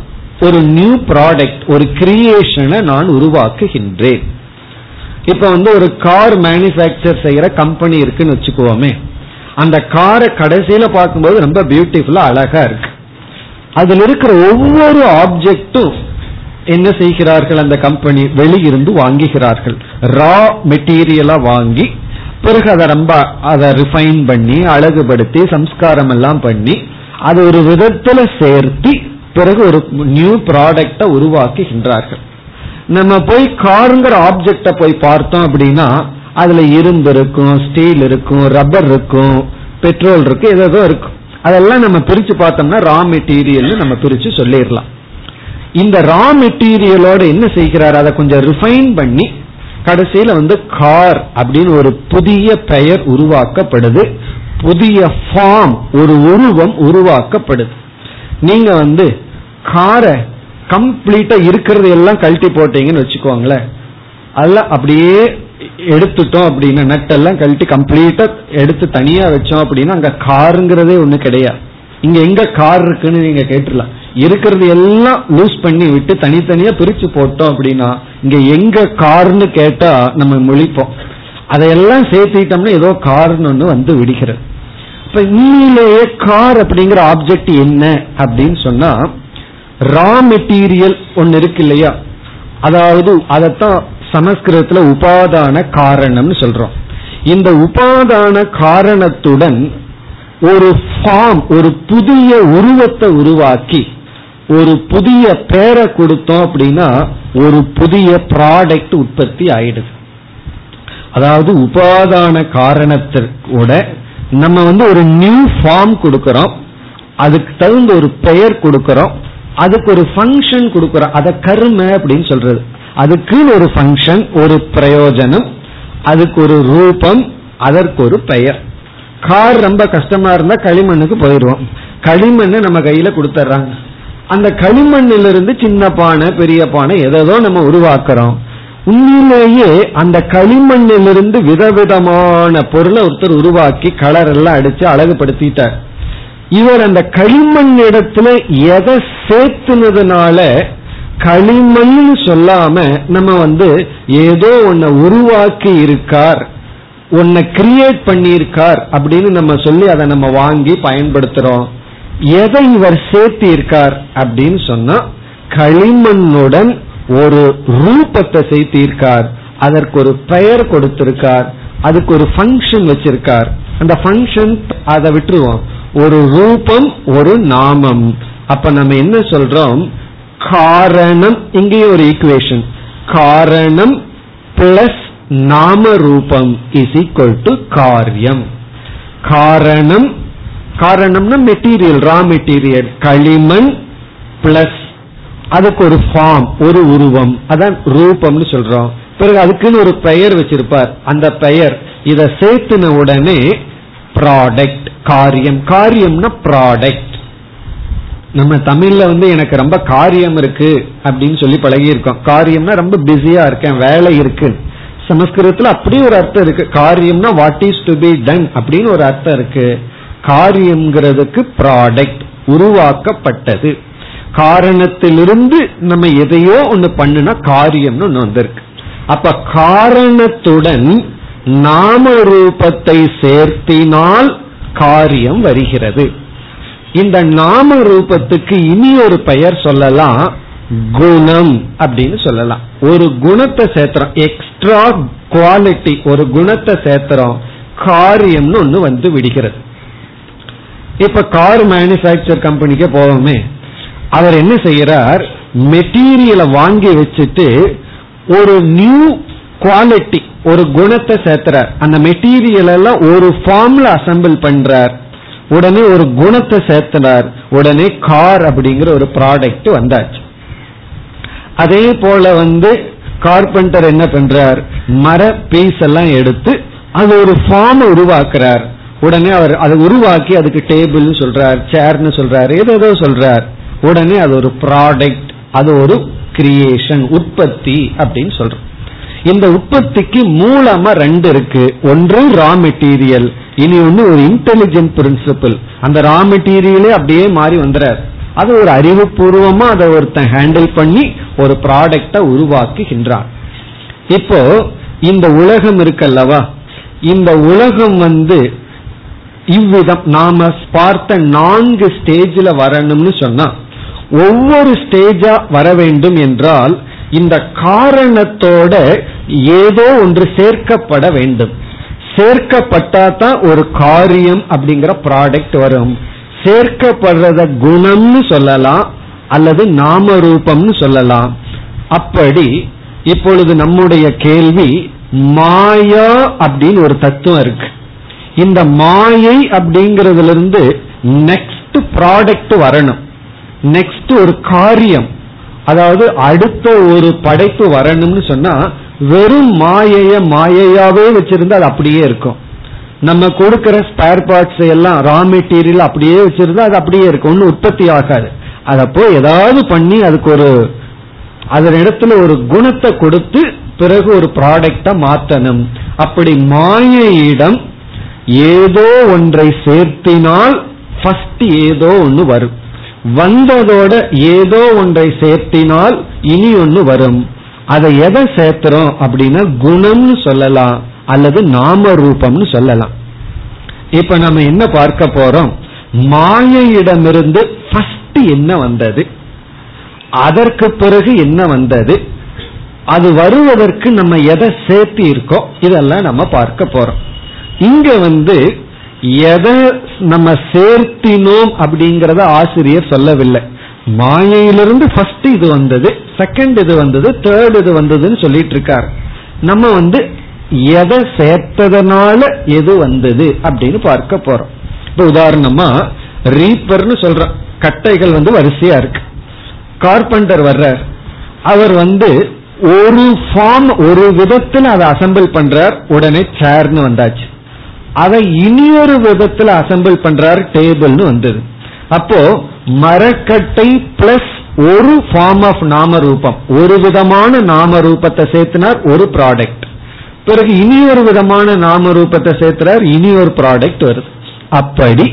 ஒரு நியூ ப்ராடக்ட் ஒரு கிரியேஷனை நான் உருவாக்குகின்றேன். இப்ப வந்து ஒரு கார் மேனுபேக்சர் செய்யற கம்பெனி இருக்குன்னு வச்சுக்கோமே. அந்த காரை கடைசியில பார்க்கும்போது ரொம்ப பியூட்டிஃபுல்லா அழகா இருக்கு. அதுல இருக்கிற ஒவ்வொரு ஆப்ஜெக்டும் என்ன செய்கிறார்கள்? அந்த கம்பெனி வெளியிருந்து வாங்குகிறார்கள். ரா மெட்டீரியலா வாங்கி பிறகு அதை ரொம்ப அதை ரிஃபைன் பண்ணி அழகுபடுத்தி சம்ஸ்காரம் எல்லாம் பண்ணி அது ஒரு விதத்துல சேர்த்தி பிறகு ஒரு நியூ ப்ராடக்ட உருவாக்குகின்றார்கள். நம்ம போய் காருங்கிற ஆப்ஜெக்ட போய் பார்த்தோம் அப்படின்னா அதுல இரும்பு இருக்கும் ஸ்டீல் இருக்கும் ரப்பர் இருக்கும் பெட்ரோல் இருக்கும் ஏதோ இருக்கும். அதெல்லாம் நம்ம பிரிச்சு பார்த்தோம்னா ரா மெட்டீரியல் நம்ம பிரிச்சு சொல்லிடலாம். இந்த ரா மெட்டீரியலோட என்ன செய்கிறார்? அதை கொஞ்சம் ரிஃபைன் பண்ணி கடைசியில வந்து கார் அப்படின்னு ஒரு புதிய பெயர் உருவாக்கப்படுது. புதிய ஃபார்ம் ஒரு உருவம் உருவாக்கப்படுது. நீங்க வந்து காரை கம்ப்ளீட்டா இருக்கிறது எல்லாம் கழட்டி போட்டீங்கன்னு வச்சுக்கோங்களேன். அதெல்லாம் அப்படியே எடுத்துட்டோம் அப்படின்னா நட்டெல்லாம் கழட்டி கம்ப்ளீட்டா எடுத்து தனியா வச்சோம் அப்படின்னா அங்க காருங்கிறதே ஒண்ணு கிடையாது. இங்க எங்க கார் இருக்குன்னு நீங்க கேட்டுலாம் இருக்கிறது எல்லாம் லூஸ் பண்ணி விட்டு தனித்தனியா பிரிச்சு போட்டோம் அப்படின்னா இங்க எங்க கார்னு கேட்டா நம்ம முழிப்போம். அதையெல்லாம் சேர்த்துட்டோம்னா ஏதோ கார்னு ஒண்ணு வந்து விடுகிறது. இப்ப உண்மையிலேயே கார் அப்படிங்கிற ஆப்ஜெக்ட் என்ன அப்படின்னு சொன்னா ரா மெட்டீரியல் ஒன்னு இருக்கு இல்லையா? அதாவது அதத்தான் சமஸ்கிருதத்துல உபாதான காரணம்னு சொல்றோம். இந்த உபாதான காரணத்துடன் ஒரு ஃபார்ம் ஒரு புதிய உருவத்தை உருவாக்கி ஒரு புதிய பேரை கொடுத்தோம் அப்படின்னா ஒரு புதிய ப்ராடக்ட் உற்பத்தி ஆயிடுது. அதாவது உபாதான காரணத்திற்கூட நம்ம வந்து ஒரு நியூ ஃபார்ம் கொடுக்கறோம். அதுக்கு தகுந்த ஒரு பெயர் கொடுக்கறோம். அதுக்கு ஒரு ஃபங்க்ஷன் கொடுக்கறோம். அதை கருமை அப்படின்னு சொல்றது. அதுக்கு ஒரு ஃபங்க்ஷன் ஒரு பிரயோஜனம் அதுக்கு ஒரு ரூபம் அதற்கு ஒரு பெயர். கார் ரொம்ப கஷ்டமா இருந்தா களிமண்ணுக்கு போயிடுவோம். களிமண்ணை நம்ம கையில கொடுத்துட்றாங்க அந்த களிமண்ணிலிருந்து சின்ன பானை பெரிய பானை எதோ நம்ம உருவாக்குறோம். உண்மையிலேயே அந்த களிமண்ணிலிருந்து விதவிதமான பொருளை ஒருத்தர் உருவாக்கி கலர் எல்லாம் அடிச்சு அழகுபடுத்திட்டார். இவர் அந்த களிமண் இடத்துல எதை சேர்த்துனதுனால களிமண் சொல்லாம நம்ம வந்து ஏதோ ஒன்ன உருவாக்கி இருக்கார் ஒன்ன கிரியேட் பண்ணியிருக்கார் அப்படின்னு நம்ம சொல்லி அதை நம்ம வாங்கி பயன்படுத்துறோம். எதை இவர் சேர்த்திருக்கார் அப்படின்னு சொன்னா களிமண்ணுடன் ஒரு ரூபத்தை சேர்த்திருக்கார். அதற்கு ஒரு பெயர் கொடுத்திருக்கார். அதுக்கு ஒரு ஃபங்க்ஷன் வச்சிருக்கார். அந்த ஃபங்க்ஷன் அதை விட்டுருவோம். ஒரு ரூபம் ஒரு நாமம். அப்ப நம்ம என்ன சொல்றோம்? காரணம் இங்கேயும் ஒரு ஈக்குவேஷன் காரணம் பிளஸ் நாம ரூபம் இஸ் ஈக்வல் டு காரியம். காரணம் காரணம்னா மெட்டீரியல் ரா மெட்டீரியல் களிமண் பிளஸ் அதுக்கு ஒரு ஃபார்ம் ஒரு உருவம். அதான் ரூபம்னு சொல்றோம். பிறகு அதுக்குன்னு ஒரு பெயர் வச்சிருப்பார். அந்த பெயர் இதை சேர்த்துன உடனே ப்ராடக்ட் காரியம். காரியம்னா ப்ராடக்ட் நம்ம தமிழ்ல வந்து எனக்கு ரொம்ப காரியம் இருக்கு அப்படின்னு சொல்லி பழகி இருக்கோம் காரியம்னா ரொம்ப பிஸியா இருக்கேன் வேலை இருக்கு. சமஸ்கிருதத்துல அப்படி ஒரு அர்த்தம் இருக்கு. காரியம்னா what is to be done அப்படின்னு ஒரு அர்த்தம் இருக்கு. காரியம்ங்கிறதுக்கு ப்ராடக்ட் உருவாக்கப்பட்டது. காரணத்திலிருந்து நம்ம எதையோ ஒண்ணு பண்ணுனா காரியம்னு ஒண்ணு வந்திருக்கு. அப்ப காரணத்துடன் நாம ரூபத்தை சேர்த்தினால் காரியம் வருகிறது. இந்த நாம ரூபத்துக்கு இனி ஒரு பெயர் சொல்லலாம் குணம் அப்படின்னு சொல்லலாம். ஒரு குணத்தை சேர்த்துறோம். எக்ஸ்ட்ரா குவாலிட்டி ஒரு குணத்தை சேர்த்துறோம். காரியம்னு ஒண்ணு வந்து விடுகிறது. இப்ப கார் மேனுபேக்சர் கம்பெனிக்கு போவோமே அவர் என்ன செய்யறார்? மெட்டீரியலை வாங்கி வச்சுட்டு ஒரு நியூ குவாலிட்டி ஒரு குணத்தை சேர்த்துறார். அந்த மெட்டீரியல் எல்லாம் ஒரு ஃபார்ம்ல அசம்பிள் பண்றார். உடனே ஒரு குணத்தை சேர்த்தனார் உடனே கார் அப்படிங்கிற ஒரு ப்ராடக்ட் வந்தாச்சு. அதே போல வந்து கார்பெண்டர் என்ன பண்றார்? மர பீஸ் எல்லாம் எடுத்து அது ஒரு ஃபார்ம் உருவாக்குறார். உடனே அவர் அதை உருவாக்கி அதுக்கு டேபிள் சொல்றார் சேர்னு சொல்றாரு ஏதோ சொல்றார். உடனே அது ஒரு ப்ராடக்ட் அது ஒரு கிரியேஷன் உற்பத்தி அப்படின்னு சொல்றோம். இந்த உற்பத்திக்கு மூலமா ரெண்டு இருக்கு. ஒன்று ரா மெட்டீரியல் இனி ஒன்று ஒரு இன்டெலிஜென்ட் பிரின்சிபிள் அந்த ரா மெட்டீரியலே அப்படியே மாறி வந்துறார். அது ஒரு அறிவுபூர்வமா அதை ஒருத்தன் ஹேண்டில் பண்ணி ஒரு ப்ராடக்டை உருவாக்குகின்றான். இப்போ இந்த உலகம் இருக்கல்லவா இந்த உலகம் வந்து இவ்விதம் நாம பார்த்த நான்கு ஸ்டேஜில் வரணும்னு சொன்னா ஒவ்வொரு ஸ்டேஜா வர வேண்டும் என்றால் இந்த காரணத்தோட ஏதோ ஒன்று சேர்க்கப்பட வேண்டும். சேர்க்கப்பட்டா தான் ஒரு காரியம் அப்படிங்கிற ப்ராடக்ட் வரும். சேர்க்கப்படுறத குணம்னு சொல்லலாம் அல்லது நாம ரூபம்னு சொல்லலாம். அப்படி இப்பொழுது நம்முடைய கேள்வி மாயா அப்படின்னு ஒரு தத்துவம் இருக்கு. இந்த மாயை அப்படிங்கறதுல இருந்து நெக்ஸ்ட் ப்ராடக்ட் வரணும். நெக்ஸ்ட் ஒரு காரியம். அதாவது அடுத்த ஒரு படைப்பு வரணும்னு சொன்னா வெறும் மாயைய மாயையாவே வச்சிருந்தா அது அப்படியே இருக்கும். நம்ம கொடுக்கிற ஸ்பேர் பார்ட்ஸ் எல்லாம் ரா மெட்டீரியல் அப்படியே வச்சிருந்தா அது அப்படியே இருக்கும். ஒன்னும் உற்பத்தி ஆகாது. அதை போய் ஏதாவது பண்ணி அதுக்கு ஒரு அதன் இடத்துல ஒரு குணத்தை கொடுத்து பிறகு ஒரு ப்ராடக்டா மாற்றணும். அப்படி மாயையிடம் ஏதோ ஒன்றை சேர்த்தினால் ஃபர்ஸ்ட் ஏதோ ஒன்று வரும். வந்ததோட ஏதோ ஒன்றை சேர்த்தினால் இனி ஒன்று வரும். அதை எதை சேர்த்துறோம் அப்படின்னா குணம்னு சொல்லலாம் அல்லது நாம ரூபம்னு சொல்லலாம். இப்ப நம்ம என்ன பார்க்க போறோம்? மாயையிடமிருந்து ஃபர்ஸ்ட் என்ன வந்தது? அதற்கு பிறகு என்ன வந்தது? அது வருவதற்கு நம்ம எதை சேர்த்தி இருக்கோம் இதெல்லாம் நம்ம பார்க்க போறோம். இங்க வந்து எதை நம்ம சேர்த்தினோம் அப்படிங்கறத ஆசிரியர் சொல்லவில்லை. மாயையிலிருந்து ஃபர்ஸ்ட் இது வந்தது செகண்ட் இது வந்தது தேர்ட் இது வந்ததுன்னு சொல்லிட்டு இருக்காரு நம்ம வந்து எதை சேர்த்ததுனால எது வந்தது அப்படின்னு பார்க்க போறோம். இப்ப உதாரணமா ரீப்பர்னு சொல்றோம் கட்டைகள் வந்து வரிசையா இருக்கு. கார்பெண்டர் வர்றார். அவர் வந்து ஒரு ஃபார்ம் ஒரு விதத்துல அதை அசம்பிள் பண்றார். உடனே சேர்னு வந்தாச்சு. அதை இனியொரு விதத்துல அசம்பிள் பண்றார் டேபிள்னு வந்தது. அப்போ மரக்கட்டை பிளஸ் ஒரு ஃபார்ம் ஆஃப் நாம ரூபம் ஒரு விதமான நாம ரூபத்தை சேர்த்தினார் ஒரு ப்ராடக்ட் பிறகு இனி ஒரு விதமான நாம ரூபத்தை சேர்த்துறார் இனி ஒரு ப்ராடக்ட் வருது. அப்படி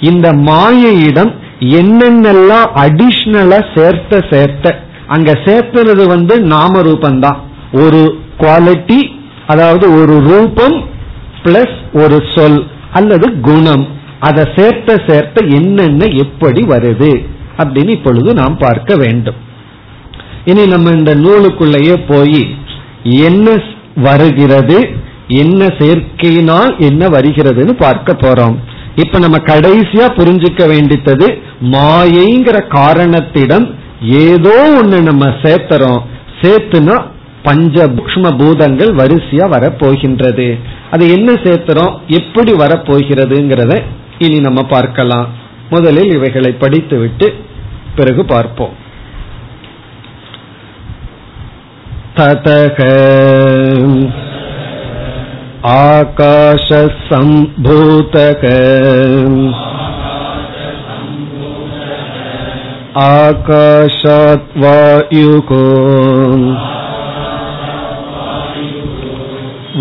இந்த மாயையிடம் என்னென்னலாம் அடிஷ்னலா சேர்த்த சேர்த்த அங்க சேர்த்துறது வந்து நாம ரூபந்தான் ஒரு குவாலிட்டி அதாவது ஒரு ரூபம் பிளஸ் ஒரு சொல் அல்லது குணம். அதை சேர்த்த சேர்த்த என்னென்ன எப்படி வருது அப்படின்னு இப்பொழுது நாம் பார்க்க வேண்டும். இனி நம்ம இந்த நூலுக்குள்ளேயே போய் என்ன வருகிறது என்ன சேர்க்கையினால் என்ன வருகிறதுன்னு பார்க்க போறோம். இப்ப நம்ம கடைசியா புரிஞ்சுக்க வேண்டித்தது மாயைங்கிற காரணத்திடம் ஏதோ ஒண்ணு நம்ம சேர்த்துறோம். சேர்த்துனா பஞ்ச புக்ஷ்ம பூதங்கள் வரிசையா வரப்போகின்றது அது என்ன சேர்த்துறோம் எப்படி வரப்போகிறதுங்கிறத இனி நம்ம பார்க்கலாம் முதலில் இவைகளை படித்துவிட்டு பிறகு பார்ப்போம் ततः आकाशसम्भूतक आकाशात् वायुको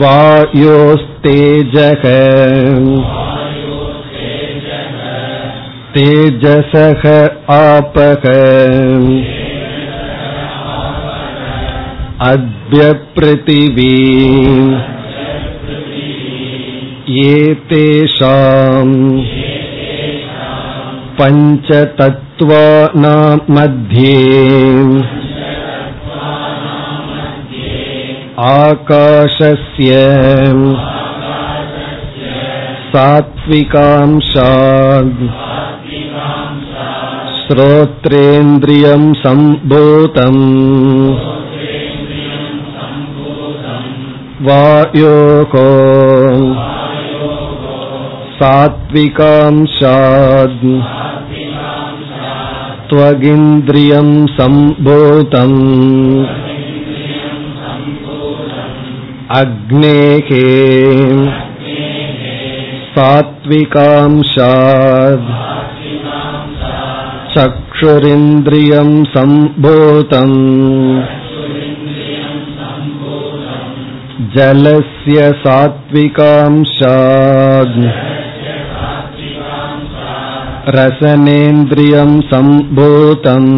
वायोस्तेजः तेजसः आपः अद्य पृथिवी एतेषाम् पञ्चतत्त्वानां मध्ये आकाशस्य सात्विकांशात् श्रोत्रेन्द्रियं सम्भूतम् वायोः सात्विकांशाद् त्वगिन्द्रियं सम्भूतम् अग्नेः सात्विकांशात् चक्षुरिन्द्रियं सम्भूतम् जलस्य सात्विकांशात् रसनेन्द्रियं सम्भूतम्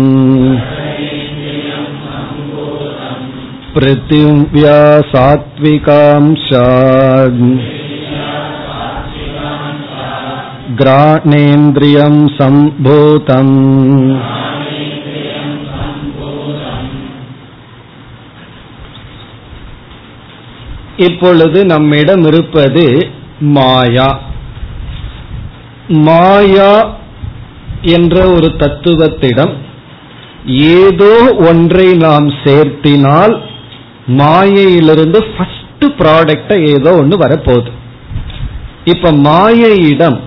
पृथिव्या सात्विकांशात् ग्राणेन्द्रियं सम्भूतम् இப்பொழுது நம்மிடம் இருப்பது மாயா மாயா என்ற ஒரு தத்துவத்திடம் ஏதோ ஒன்றை நாம் சேர்த்தினால் மாயையிலிருந்து ஃபர்ஸ்ட் ப்ராடக்ட ஏதோ ஒன்று வரப்போகுது. இப்ப மாயையிடம்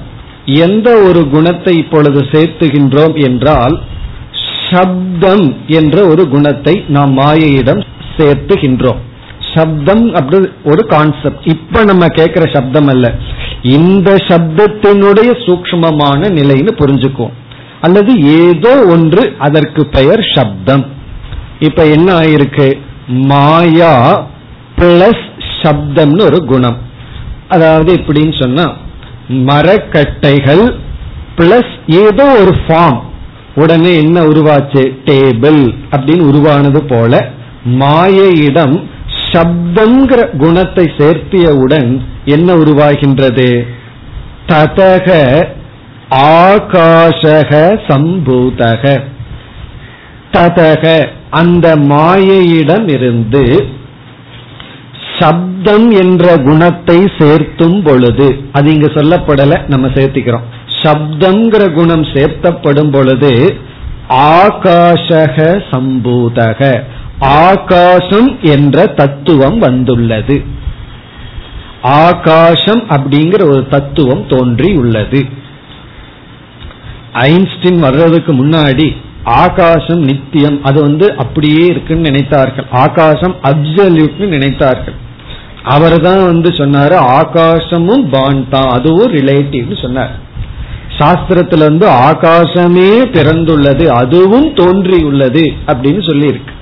எந்த ஒரு குணத்தை இப்பொழுது சேர்த்துகின்றோம் என்றால் சப்தம் என்ற ஒரு குணத்தை நாம் மாயையிடம் சேர்த்துகின்றோம். சப்தம் அப்படி ஒரு கான்செப்ட் இப்ப நம்ம கேட்கிற சப்தம் அல்ல. இந்த சப்தத்தினுடைய சூக்மமான நிலைன்னு புரிஞ்சுக்குவோம். அல்லது ஏதோ ஒன்று அதற்கு பெயர் சப்தம். இப்ப என்ன ஆயிருக்கு? மாயா பிளஸ் சப்தம்னு ஒரு குணம். அதாவது எப்படின்னு சொன்னா மரக்கட்டைகள் பிளஸ் ஏதோ ஒரு ஃபார்ம் உடனே என்ன உருவாச்சு? டேபிள் அப்படின்னு உருவானது போல மாயையிடம் சப்தங்கிற குணத்தை சேர்த்தியவுடன் என்ன உருவாகின்றது? ததக ஆகாஷக சம்பூதக. ததக அந்த மாயையிடம் இருந்து சப்தம் என்ற குணத்தை சேர்த்தும் பொழுது அது இங்க சொல்லப்படல நம்ம சேர்த்திக்கிறோம். சப்தம்ங்கிற குணம் சேர்த்தப்படும் பொழுது ஆகாஷக சம்பூதக ஆகாசம் என்ற தத்துவம் வந்துள்ளது. ஆகாசம் அப்படிங்கிற ஒரு தத்துவம் தோன்றி உள்ளது ஐன்ஸ்டின் வர்றதுக்கு முன்னாடி ஆகாசம் நித்தியம். அது வந்து அப்படியே இருக்குன்னு நினைத்தார்கள். ஆகாசம் அப்சல்யூட்னு நினைத்தார்கள். அவர் தான் வந்து சொன்னாரு ஆகாசமும் பான் தான். அதுவும் ரிலேட்டிவ்னு சொன்னார். சாஸ்திரத்துல வந்து ஆகாசமே பிறந்துள்ளது அதுவும் தோன்றியுள்ளது அப்படின்னு சொல்லி இருக்கு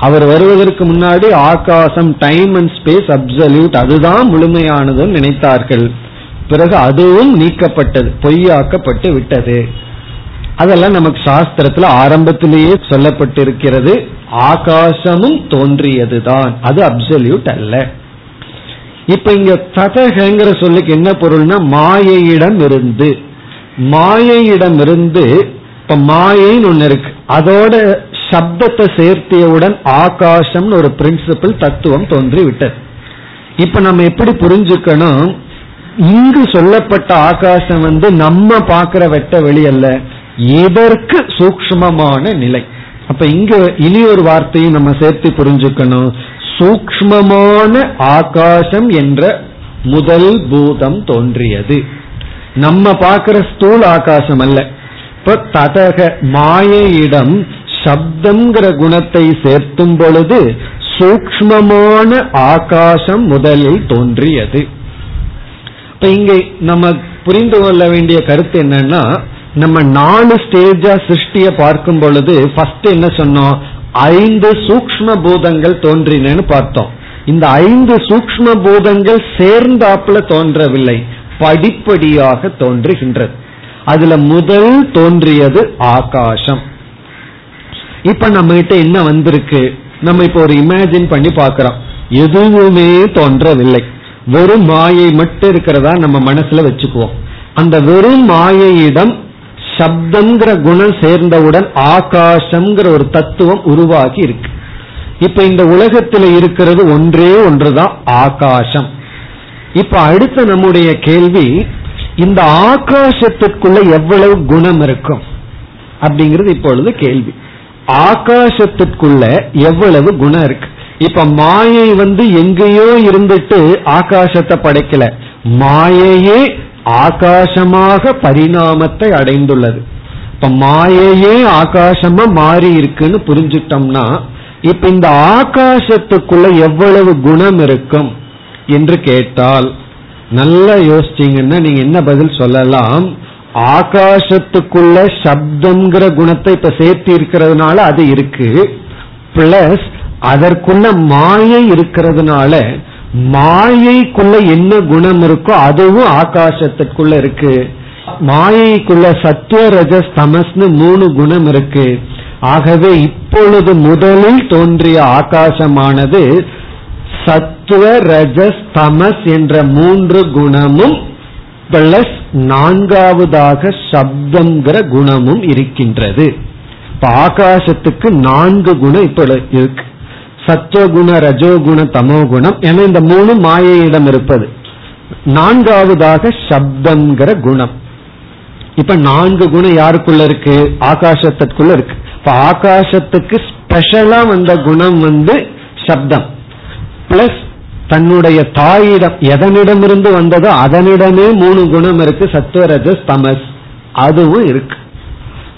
அவர் வருவதற்கு முன்னாடி ஆகாசம் டைம் அண்ட் ஸ்பேஸ் அப்சல்யூட் அதுதான் முழுமையானதுன்னு நினைத்தார்கள். பிறகு அதுவும் நீக்கப்பட்டது பொய்யாக்கப்பட்டு விட்டது. அதெல்லாம் நமக்கு சாஸ்திரத்துல ஆரம்பத்திலேயே சொல்லப்பட்டிருக்கிறது. ஆகாசமும் தோன்றியதுதான். அது அப்சல்யூட் அல்ல. இப்ப இங்க ததகங்கிற சொல்லுக்கு என்ன பொருள்னா மாயையிடம் இருந்து. மாயையிடம் இருந்து இப்ப மாயைன்னு ஒண்ணு இருக்கு. அதோட சப்தத்தை சேர்த்தியவுடன் ஆகாசம்னு ஒரு பிரின்சிபிள் தத்துவம் தோன்றி விட்டது இப்ப நம்ம எப்படி புரிஞ்சுக்கணும்? இங்கு சொல்லப்பட்ட ஆகாசம் வந்து நம்ம பாக்குற வெட்ட வெளி அல்ல இதற்கு சூக்மமான நிலை. அப்ப இங்க இனி ஒரு வார்த்தையும் நம்ம சேர்த்து புரிஞ்சுக்கணும். சூக்மமான ஆகாசம் என்ற முதல் பூதம் தோன்றியது. நம்ம பார்க்கிற ஸ்தூல் ஆகாசம் அல்ல. இப்ப ததக மாயையிடம் சப்தம்ங்கிற குணத்தை சேர்த்தும் பொழுது சூக்மமான ஆகாசம் முதலில் தோன்றியது. இப்ப இங்க நம்ம புரிந்து கொள்ள வேண்டிய கருத்து என்னன்னா நம்ம நாலு ஸ்டேஜா சிருஷ்டிய பார்க்கும் பொழுது ஃபர்ஸ்ட் என்ன சொன்னோம்? ஐந்து சூக்ம பூதங்கள் தோன்றினு பார்த்தோம். இந்த ஐந்து சூக்ம பூதங்கள் சேர்ந்தாப்புல தோன்றவில்லை. படிப்படியாக தோன்றுகின்றது. அதுல முதல் தோன்றியது ஆகாசம். இப்ப நம்ம கிட்ட என்ன வந்திருக்கு? நம்ம இப்ப ஒரு இமேஜின் பண்ணி பாக்கிறோம் எதுவுமே தோன்றவில்லை. வெறும் மாயை மட்டும் இருக்கிறதா நம்ம மனசுல வச்சுக்குவோம். அந்த வெறும் மாயையிடம் சப்தங்கிற குணம் சேர்ந்தவுடன் ஆகாசம்ங்கிற ஒரு தத்துவம் உருவாகி இருக்கு. இப்ப இந்த உலகத்தில் இருக்கிறது ஒன்றே ஒன்றுதான் ஆகாசம். இப்ப அடுத்த நம்முடைய கேள்வி இந்த ஆகாசத்திற்குள்ள எவ்வளவு குணம் இருக்கும்? அப்படிங்கிறது இப்பொழுது கேள்வி. ஆகாசத்திற்குள்ள எவ்வளவு குணம் இருக்கு? இப்ப மாயை வந்து எங்கேயோ இருந்துட்டு ஆகாசத்தை படைக்கல. மாயையே ஆகாசமாக பரிணாமத்தை அடைந்துள்ளது. இப்ப மாயையே ஆகாசமா மாறி இருக்குன்னு புரிஞ்சுட்டோம்னா இப்ப இந்த ஆகாசத்துக்குள்ள எவ்வளவு குணம் இருக்கும் என்று கேட்டால் நல்லா யோசிச்சீங்கன்னா நீங்க என்ன பதில் சொல்லலாம்? ஆகாசத்துக்குள்ள சப்தம்ங்கிற குணத்தை இப்ப சேர்த்து இருக்கிறதுனால அது இருக்கு பிளஸ் அதற்குள்ள மாயை இருக்கிறதுனால மாயைக்குள்ள என்ன குணம் இருக்கோ அதுவும் ஆகாசத்துக்குள்ள இருக்கு. மாயைக்குள்ள சத்துவ ரஜஸ் தமஸ்னு மூணு குணம் இருக்கு. ஆகவே இப்பொழுது முதலில் தோன்றிய ஆகாசமானது சத்துவ ரஜஸ் தமஸ் என்ற மூன்று குணமும் பிளஸ் நான்காவதாக சப்தம்ங்கிற குணமும் இருக்கின்றது. இப்ப ஆகாசத்துக்கு நான்கு குணம் இப்ப இருக்கு. சத்துவகுண ரஜோகுண தமோ குணம் என இந்த மூணு மாயையிடம் இருப்பது. நான்காவதாக சப்தம்ங்கிற குணம். இப்ப நான்கு குணம் யாருக்குள்ள இருக்கு? ஆகாசத்திற்குள்ள இருக்கு. இப்ப ஆகாசத்துக்கு ஸ்பெஷலா வந்த குணம் வந்து சப்தம். பிளஸ் தன்னுடைய தாயிடம் எதனிடமிருந்து வந்ததோ அதனிடமே மூணு குணம் இருக்கு. சத்துவரஜஸ் தமஸ். அதுவும் இருக்கு.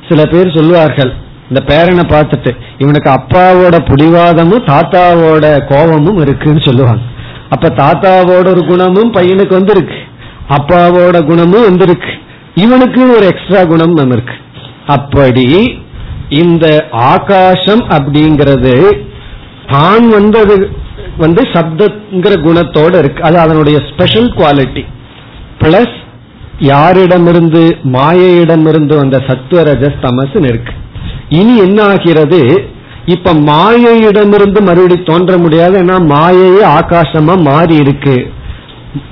சில பேர் சொல்லுவார்கள் இந்த பேரனை பார்த்துட்டு இவனுக்கு அப்பாவோட புடிவாதமும் தாத்தாவோட கோபமும் இருக்குன்னு சொல்லுவாங்க. அப்ப தாத்தாவோட ஒரு குணமும் பையனுக்கு வந்திருக்கு. அப்பாவோட குணமும் வந்திருக்கு. இவனுக்கு ஒரு எக்ஸ்ட்ரா குணம் நம்ம இருக்கு அப்படி இந்த ஆகாசம் அப்படிங்கிறது தான் வந்தது வந்து சப்தங்கிற குணத்தோட இருக்கு. அது அதனுடைய ஸ்பெஷல் குவாலிட்டி பிளஸ் யாரிடமிருந்து மாயையிடமிருந்து வந்த சத்துவ ரஜஸ் தமஸ் இருக்கு. இனி என்ன ஆகிறது இப்ப மாயையிடமிருந்து மறுபடி தோன்ற முடியாது. ஏன்னா மாயையே ஆகாசமா மாறி இருக்கு.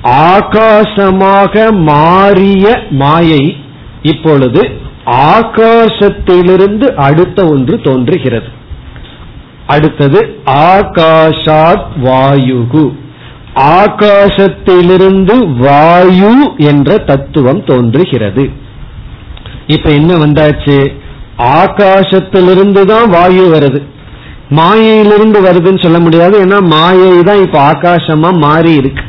ஆகாசமாக மாறிய மாயை இப்பொழுது ஆகாசத்திலிருந்து அடுத்த ஒன்று தோன்றுகிறது. அடுத்தது ஆகாஷாத் வாயுகு. ஆகாசத்திலிருந்து வாயு என்ற தத்துவம் தோன்றுகிறது. இப்ப என்ன வந்தாச்சு? ஆகாசத்திலிருந்து தான் வாயு வருது. மாயையிலிருந்து வருதுன்னு சொல்ல முடியாது. ஏன்னா மாயை தான் இப்ப ஆகாசமா மாறி இருக்கு.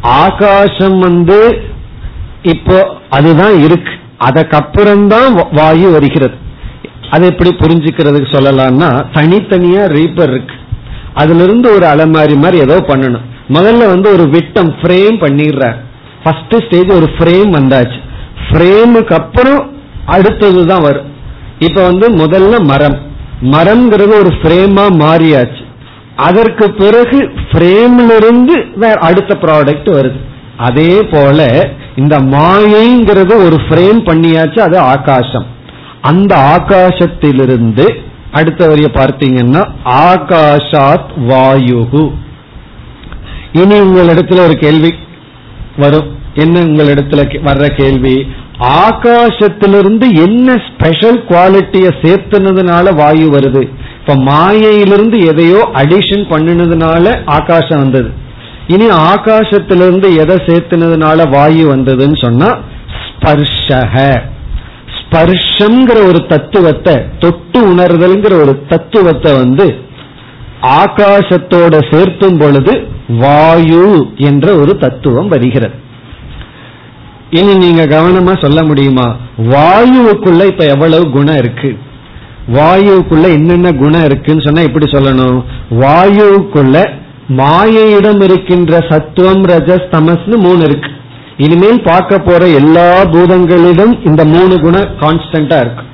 ஆகாசம் வந்து இப்போ அதுதான் இருக்கு. அதற்கப்புறம்தான் வாயு வருகிறது. அதை எப்படி புரிஞ்சுக்கிறதுக்கு சொல்லலாம்னா தனித்தனியா ரீப்பர் இருக்கு. அதுல இருந்து ஒரு அலமாரி மாதிரி ஏதோ பண்ணணும். முதல்ல வந்து ஒரு விட்டம் ஃப்ரேம் பண்ணிடுறார். ஃபர்ஸ்ட் ஸ்டேஜ் ஒரு ஃப்ரேம் வந்தாச்சு. ஃப்ரேமுக்கு அப்புறம் அடுத்தது தான் வரும். இப்ப வந்து முதல்ல மரம். மரம்ங்கிறது ஒரு ஃப்ரேமா மாறியாச்சு. அதற்கு பிறகு ஃப்ரேம்ல இருந்து வேற அடுத்த ப்ராடக்ட் வருது. அதே போல இந்த மாயைங்கிறது ஒரு ஃப்ரேம் பண்ணியாச்சு அது ஆகாசம். அந்த ஆகாசத்திலிருந்து அடுத்த வரிய பார்த்தீங்கன்னா ஆகாஷாத் வாயுகு இனி உங்களிடத்துல ஒரு கேள்வி வரும். என்ன உங்களிடத்துல வர்ற கேள்வி? ஆகாசத்திலிருந்து என்ன ஸ்பெஷல் குவாலிட்டிய சேர்த்துனதுனால வாயு வருது? இப்ப மாயையிலிருந்து எதையோ அடிஷன் பண்ணினதுனால ஆகாசம் வந்தது. இனி ஆகாசத்திலிருந்து எதை சேர்த்துனதுனால வாயு வந்ததுன்னு சொன்னா ஸ்பர்ஷக. ஸ்பர்ஷம்ங்கிற ஒரு தத்துவத்தை தொட்டு உணர்தல்ங்கிற ஒரு தத்துவத்தை வந்து ஆகாசத்தோட சேர்த்தும் பொழுது வாயு என்ற ஒரு தத்துவம் வருகிறது. இனி நீங்க கவனமா சொல்ல முடியுமா? வாயுவுக்குள்ள இப்ப எவ்வளவு குணம் இருக்கு? வாயுக்குள்ள என்னென்ன குணம் இருக்குன்னு சொன்னா எப்படி சொல்லணும். வாயுக்குள்ள மாயையிடம் இருக்கின்ற சத்துவம் ரஜஸ் தமஸ்னு மூணு இருக்கு. இனிமேல் பார்க்க போற எல்லா பூதங்களிலும் இந்த மூணு குணம் கான்ஸ்டன்டா இருக்கு.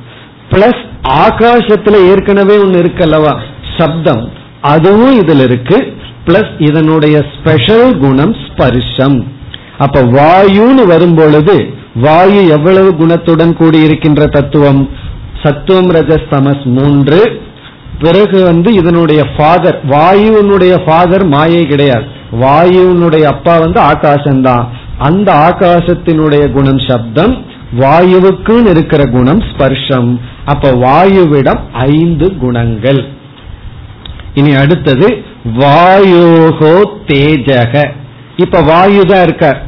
பிளஸ் ஆகாசத்துல ஏற்கனவே ஒன்னு இருக்கு அல்லவா? சப்தம். அதுவும் இதுல இருக்கு. பிளஸ் இதனுடைய ஸ்பெஷல் குணம் ஸ்பர்ஷம். அப்ப வாயுன்னு வரும் பொழுது வாயு எவ்வளவு குணத்துடன் கூடி இருக்கின்ற தத்துவம்? சத்துவம் ரஜஸ் தமஸ் மூன்று. பிறகு வந்து இதனுடைய ஃபாதர் வாயுனுடைய ஃபாதர் மாயை கிடையாது. வாயுனுடைய அப்பா வந்து ஆகாசம்தான். அந்த ஆகாசத்தினுடைய குணம் சப்தம் வாயுவுக்குன்னு இருக்கிற குணம் ஸ்பர்ஷம். அப்ப வாயுவிடம் ஐந்து குணங்கள். இனி அடுத்தது வாயோகோ தேஜக. இப்ப வாயு தான் இருக்க.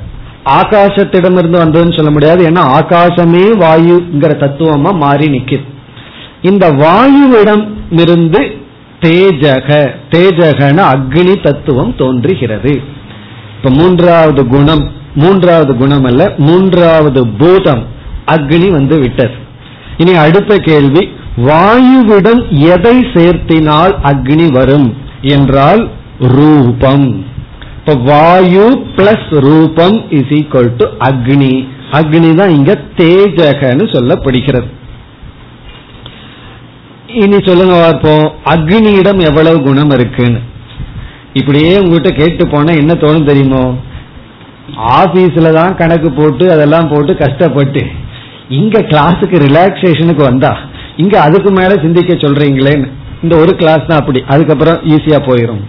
ஆகாசத்திடமிருந்து வந்ததுன்னு சொல்ல முடியாது. ஏன்னா ஆகாசமே வாயுங்கிற தத்துவமா மாறி நிக்குது. இந்த வாயுவிடம் இருந்து தேஜக தேஜகன அக்னி தத்துவம் தோன்றுகிறது. இப்ப மூன்றாவது குணம் மூன்றாவது குணம் அல்ல மூன்றாவது பூதம் அக்னி வந்து விட்டது. இனி அடுத்த கேள்வி வாயுவிடம் எதை சேர்த்தினால் அக்னி வரும்? என்றால் ரூபம். இப்ப வாயு பிளஸ் ரூபம் இஸ் ஈக்வல் டு அக்னி. அக்னி தான் இங்க தேஜகன்னு சொல்லப்படுகிறது. இனி சொல்லுங்க பார்ப்போம். அக்னியிடம் எவ்வளவு குணம் இருக்குன்னு. இப்படியே உங்ககிட்ட கேட்டு போனா என்ன தோணும் தெரியுமோ? ஆபீஸ்ல தான் கணக்கு போட்டு அதெல்லாம் போட்டு கஷ்டப்பட்டு இங்க கிளாஸுக்கு ரிலாக்ஸேஷனுக்கு வந்தா இங்க அதுக்கு மேல சிந்திக்க சொல்றீங்களேன்னு. இந்த ஒரு கிளாஸ் தான் அப்படி. அதுக்கப்புறம் ஈஸியா போயிடும்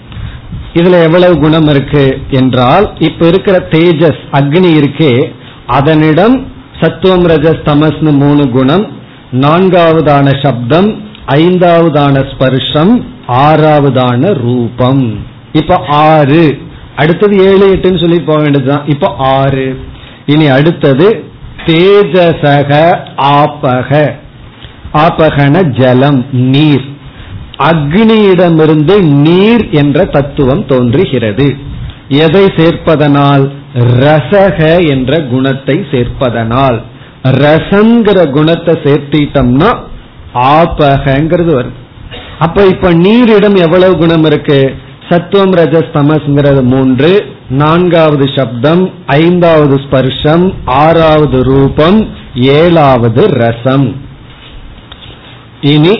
இதுல எவ்வளவு குணம் இருக்கு என்றால் இப்ப இருக்கிற தேஜஸ் அக்னி இருக்கே அதனிடம் சத்துவம் ரஜஸ் தமஸ்னு மூணு குணம் நான்காவதான சப்தம் ஐந்தாவதான ஸ்பர்ஷம் ஆறாவதான ரூபம். இப்ப ஆறு. அடுத்தது ஏழு எட்டுன்னு சொல்லி போக வேண்டியதுதான். இப்ப ஆறு. இனி அடுத்தது தேஜசக ஆப்பக. ஆப்பகன ஜலம் நீர். அக்னியிடமிருந்து நீர் என்ற தத்துவம் தோன்றுகிறது. எதை சேர்ப்பதனால்? ரசக என்ற குணத்தை சேர்ப்பதனால். ரசங்கிற குணத்தை சேர்த்திட்டோம்னா ஆபகங்கிறது வருது அப்ப இப்ப நீரிடம் எவ்வளவு குணம் இருக்கு? சத்துவம் ரஜஸ் தமஸ்ங்கிறது மூன்று. நான்காவது சப்தம் ஐந்தாவது ஸ்பர்ஷம் ஆறாவது ரூபம் ஏழாவது ரசம். இனி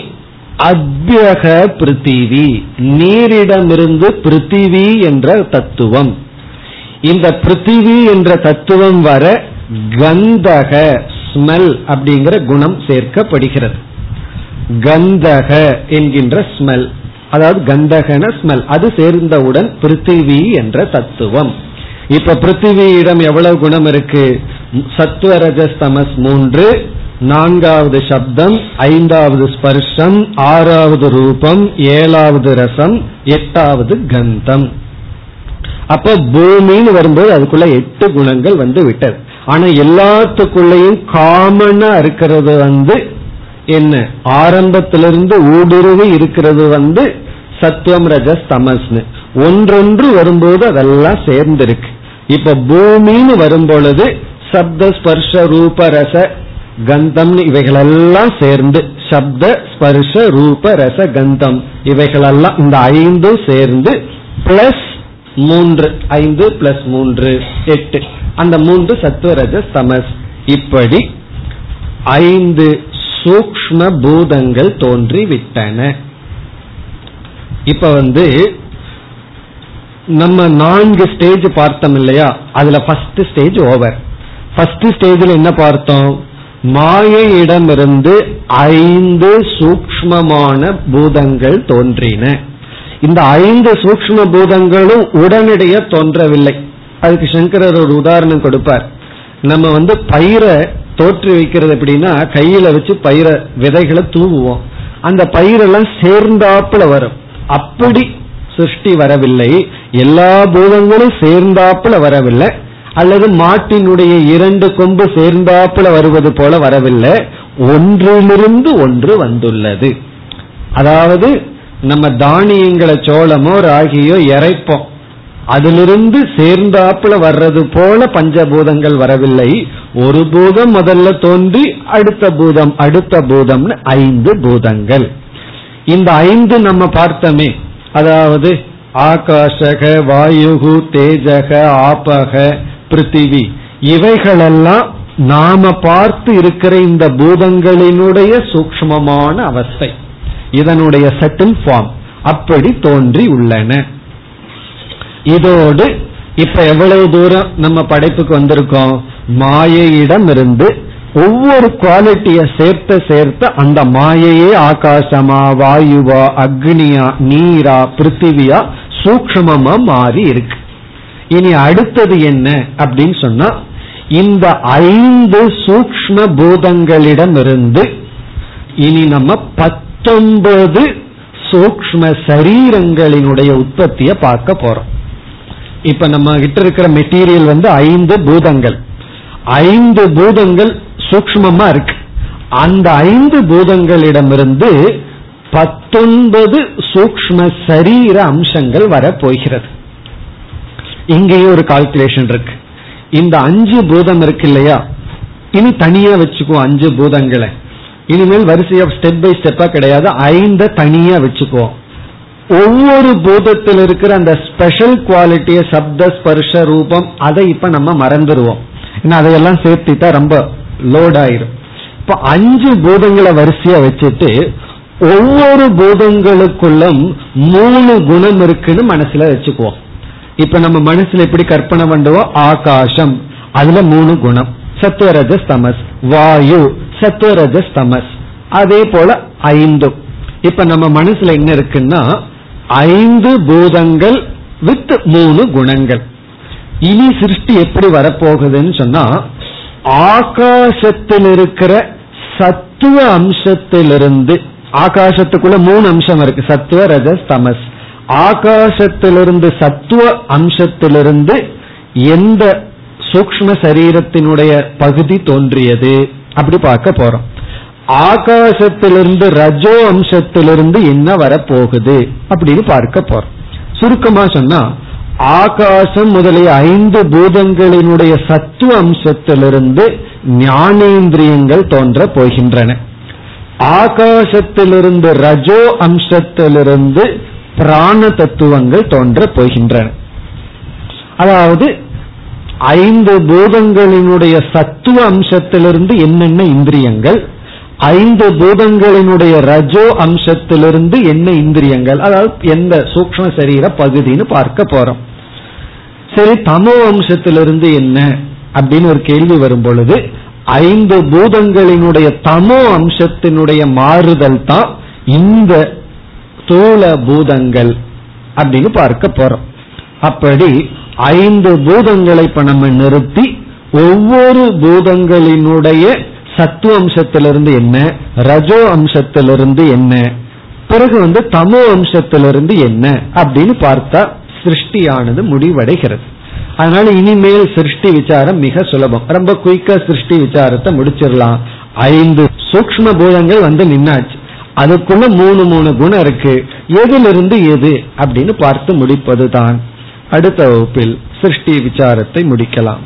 அத்தியக பிருத்திவி நீரிடமிருந்து பிருத்திவி என்ற தத்துவம். இந்த பிருத்திவி என்ற தத்துவம் வர கந்தக ஸ்மெல் அப்படிங்கிற குணம் சேர்க்கப்படுகிறது. கந்தக என்கின்ற ஸ்மெல் அதாவது கந்தகன ஸ்மெல் அது சேர்ந்தவுடன் பிருத்திவி என்ற தத்துவம். இப்ப பிருத்திவியிடம் எவ்வளவு குணம் இருக்கு? சத்வரஜஸ்தமஸ் மூன்று நான்காவது சப்தம் ஐந்தாவது ஸ்பர்ஷம் ஆறாவது ரூபம் ஏழாவது ரசம் எட்டாவது கந்தம். அப்ப பூமின்னு வரும்போது அதுக்குள்ள எட்டு குணங்கள் வந்து விட்டது. ஆனா எல்லாத்துக்குள்ளேயும் காமனா இருக்கிறது வந்து என்ன? ஆரம்பத்திலிருந்து ஊடுருவி இருக்கிறது வந்து சத்துவம் ரஜஸ் தமஸ்னு. ஒன்றொன்று வரும்போது அதெல்லாம் சேர்ந்திருக்கு. இப்ப பூமின்னு வரும் பொழுது சப்த ஸ்பர்ஷ ரூப ரச கந்தம்னு இவைகளெல்லாம் சேர்ந்து சப்த ஸ்பர்ஷ ரூப ரச கந்தம். இவைகளெல்லாம் இந்த ஐந்தும் சேர்ந்து பிளஸ் மூன்று. ஐந்து பிளஸ் மூன்று எட்டு. அந்த மூன்று சத்துவரஜ தமஸ். இப்படி ஐந்து சூக்ம பூதங்கள் தோன்றி விட்டன இப்ப வந்து நம்ம நான்கு ஸ்டேஜ் பார்த்தோம் இல்லையா? அதுல ஃபர்ஸ்ட் ஸ்டேஜ் ஓவர் ஃபர்ஸ்ட் ஸ்டேஜில் என்ன பார்த்தோம்? மாயையிடமிருந்து ஐந்து சூக்மமான பூதங்கள் தோன்றின. இந்த ஐந்து சூக்ம பூதங்களும் உடனடியே தோன்றவில்லை. அதுக்கு சங்கரர் ஒரு உதாரணம் கொடுப்பார். நம்ம வந்து பயிரை தோற்று வைக்கிறது எப்படின்னா கையில வச்சு பயிரை விதைகளை தூவுவோம். அந்த பயிரெல்லாம் சேர்ந்தாப்புல வரும். அப்படி சிருஷ்டி வரவில்லை. எல்லா பூதங்களும் சேர்ந்தாப்புல வரவில்லை. அல்லது மாட்டினுடைய இரண்டு கொம்பு சேர்ந்தாப்புல வருவது போல வரவில்லை. ஒன்றிலிருந்து ஒன்று வந்துள்ளது. அதாவது நம்ம தானியங்களை சோளமோ ராகியோ இறைப்போம். அதிலிருந்து சேர்ந்தாப்புல வர்றது போல பஞ்சபூதங்கள் வரவில்லை. ஒரு பூதம் முதல்ல தோன்றி அடுத்த பூதம் அடுத்த பூதம்னு ஐந்து பூதங்கள். இந்த ஐந்து நம்ம பார்த்தோமே. அதாவது ஆகாஷக வாயுகு தேஜக ஆபக பிருத்திவி இவைகளெல்லாம் நாம பார்த்து இருக்கிற இந்த பூதங்களினுடைய சூக்மமான அவஸ்தை. இதனுடைய செட்டில் ஃபார்ம் அப்படி தோன்றி உள்ளன. இதோடு இப்ப எவ்வளவு தூரம் நம்ம படைப்புக்கு வந்திருக்கோம்? மாயையிடம் இருந்து ஒவ்வொரு குவாலிட்டிய சேர்த்து சேர்த்த அந்த மாயையே ஆகாசமா வாயுவா அக்னியா நீரா பிருத்திவியா சூக்மமா மாறி இருக்கு. இனி அடுத்தது என்ன அப்படின்னு சொன்னா இந்த ஐந்து சூக்ம பூதங்களிடமிருந்து இனி நம்ம பத்தொன்பது சூக்ம சரீரங்களினுடைய உற்பத்தியை பார்க்க போறோம். இப்ப நம்ம கிட்ட இருக்கிற மெட்டீரியல் வந்து ஐந்து பூதங்கள். ஐந்து பூதங்கள் சூக்மமா இருக்கு. அந்த ஐந்து பூதங்களிடமிருந்து பத்தொன்பது சூக்ம சரீர அம்சங்கள் வரப்போகிறது. இங்கேயும் ஒரு கால்குலேஷன் இருக்கு. இந்த அஞ்சு பூதம் இருக்கு இல்லையா? இனி தனியா வச்சுக்குவோம் அஞ்சு பூதங்களை. இனிமேல் வரிசையா ஸ்டெப் பை ஸ்டெப்பா கிடையாது. ஐந்த தனியா வச்சுக்குவோம். ஒவ்வொரு பூதத்தில் இருக்கிற அந்த ஸ்பெஷல் குவாலிட்டிய சப்த ஸ்பர்ஷ ரூபம் அதை இப்ப நம்ம மறந்துடுவோம் ஏன்னா அதையெல்லாம் சேர்த்துட்டா ரொம்ப லோட் ஆயிரும். இப்ப அஞ்சு பூதங்களை வரிசையா வச்சுட்டு ஒவ்வொரு பூதங்களுக்குள்ளும் மூணு குணம் இருக்குன்னு மனசுல வச்சுக்குவோம். இப்ப நம்ம மனசுல எப்படி கற்பனை பண்ணுவோம் ஆகாசம் அதுல மூணு குணம். சத்வரஜஸ் ஸ்தமஸ் வாயு சத்வரஜஸ் ஸ்தமஸ் அதே போல ஐந்து இப்ப நம்ம மனசுல என்ன இருக்குன்னா ஐந்து பூதங்கள் வித் மூணு குணங்கள். இனி சிருஷ்டி எப்படி வரப்போகுதுன்னு சொன்னா ஆகாசத்தில் இருக்கிற சத்துவ அம்சத்திலிருந்து ஆகாசத்துக்குள்ள மூணு அம்சம் இருக்கு. சத்துவ ரஜஸ் தமஸ் ஆகாசத்திலிருந்து சத்துவ அம்சத்திலிருந்து எந்த சூக்ம சரீரத்தினுடைய பகுதி தோன்றியது? அப்படி பார்க்க போறோம். ஆகாசத்திலிருந்து ரஜோ அம்சத்திலிருந்து என்ன வரப்போகுது? அப்படின்னு பார்க்க போறோம். சுருக்கமா சொன்னா ஆகாசம் முதலிய ஐந்து பூதங்களினுடைய சத்துவ அம்சத்திலிருந்து ஞானேந்திரியங்கள் தோன்ற போகின்றன. ஆகாசத்திலிருந்து ரஜோ அம்சத்திலிருந்து பிராண தத்துவங்கள் தோன்ற போகின்றன. அதாவது ஐந்து பூதங்களினுடைய சத்துவ அம்சத்திலிருந்து என்னென்ன இந்திரியங்கள் ஐந்து பூதங்களினுடைய ரஜோ அம்சத்திலிருந்து என்ன இந்திரியங்கள் அதாவது எந்த சூக்ம சரீர பகுதின்னு பார்க்க போறோம். சரி தமோ அம்சத்திலிருந்து என்ன அப்படின்னு ஒரு கேள்வி வரும் பொழுது ஐந்து பூதங்களினுடைய தமோ அம்சத்தினுடைய மாறுதல் தான் இந்த ஸ்தூல பூதங்கள் அப்படின்னு பார்க்க போறோம். அப்படி ஐந்து பூதங்களை இப்ப நம்ம நிறுத்தி ஒவ்வொரு பூதங்களினுடைய சத்துவ அம்சத்திலிருந்து என்ன ரஜோ அம்சத்திலிருந்து என்ன பிறகு வந்து தமோ அம்சத்திலிருந்து என்ன அப்படின்னு பார்த்தா சிருஷ்டியானது முடிவடைகிறது. அதனால இனிமேல் சிருஷ்டி விசாரம் மிக சுலபம். ரொம்ப குயிக்கா சிருஷ்டி விசாரத்தை முடிச்சிடலாம். ஐந்து சூக்ம பூதங்கள் வந்து நின்னாச்சு. அதுக்குள்ள மூணு மூணு குணம் இருக்கு எதிலிருந்து எது அப்படின்னு பார்த்து முடிப்பதுதான் அடுத்த வகுப்பில் சிருஷ்டி விசாரத்தை முடிக்கலாம்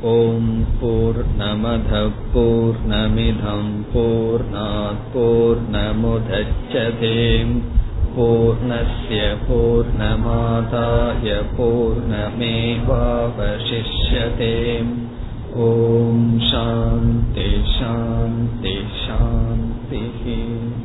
ॐ पूर्णमधः पूर्णमिधं पूर्णात् पूर्णमुदच्छते पूर्णस्य पूर्णमादाय पूर्णमेवावशिष्यते ॐ शान्ति शान्ति शान्तिः نفسه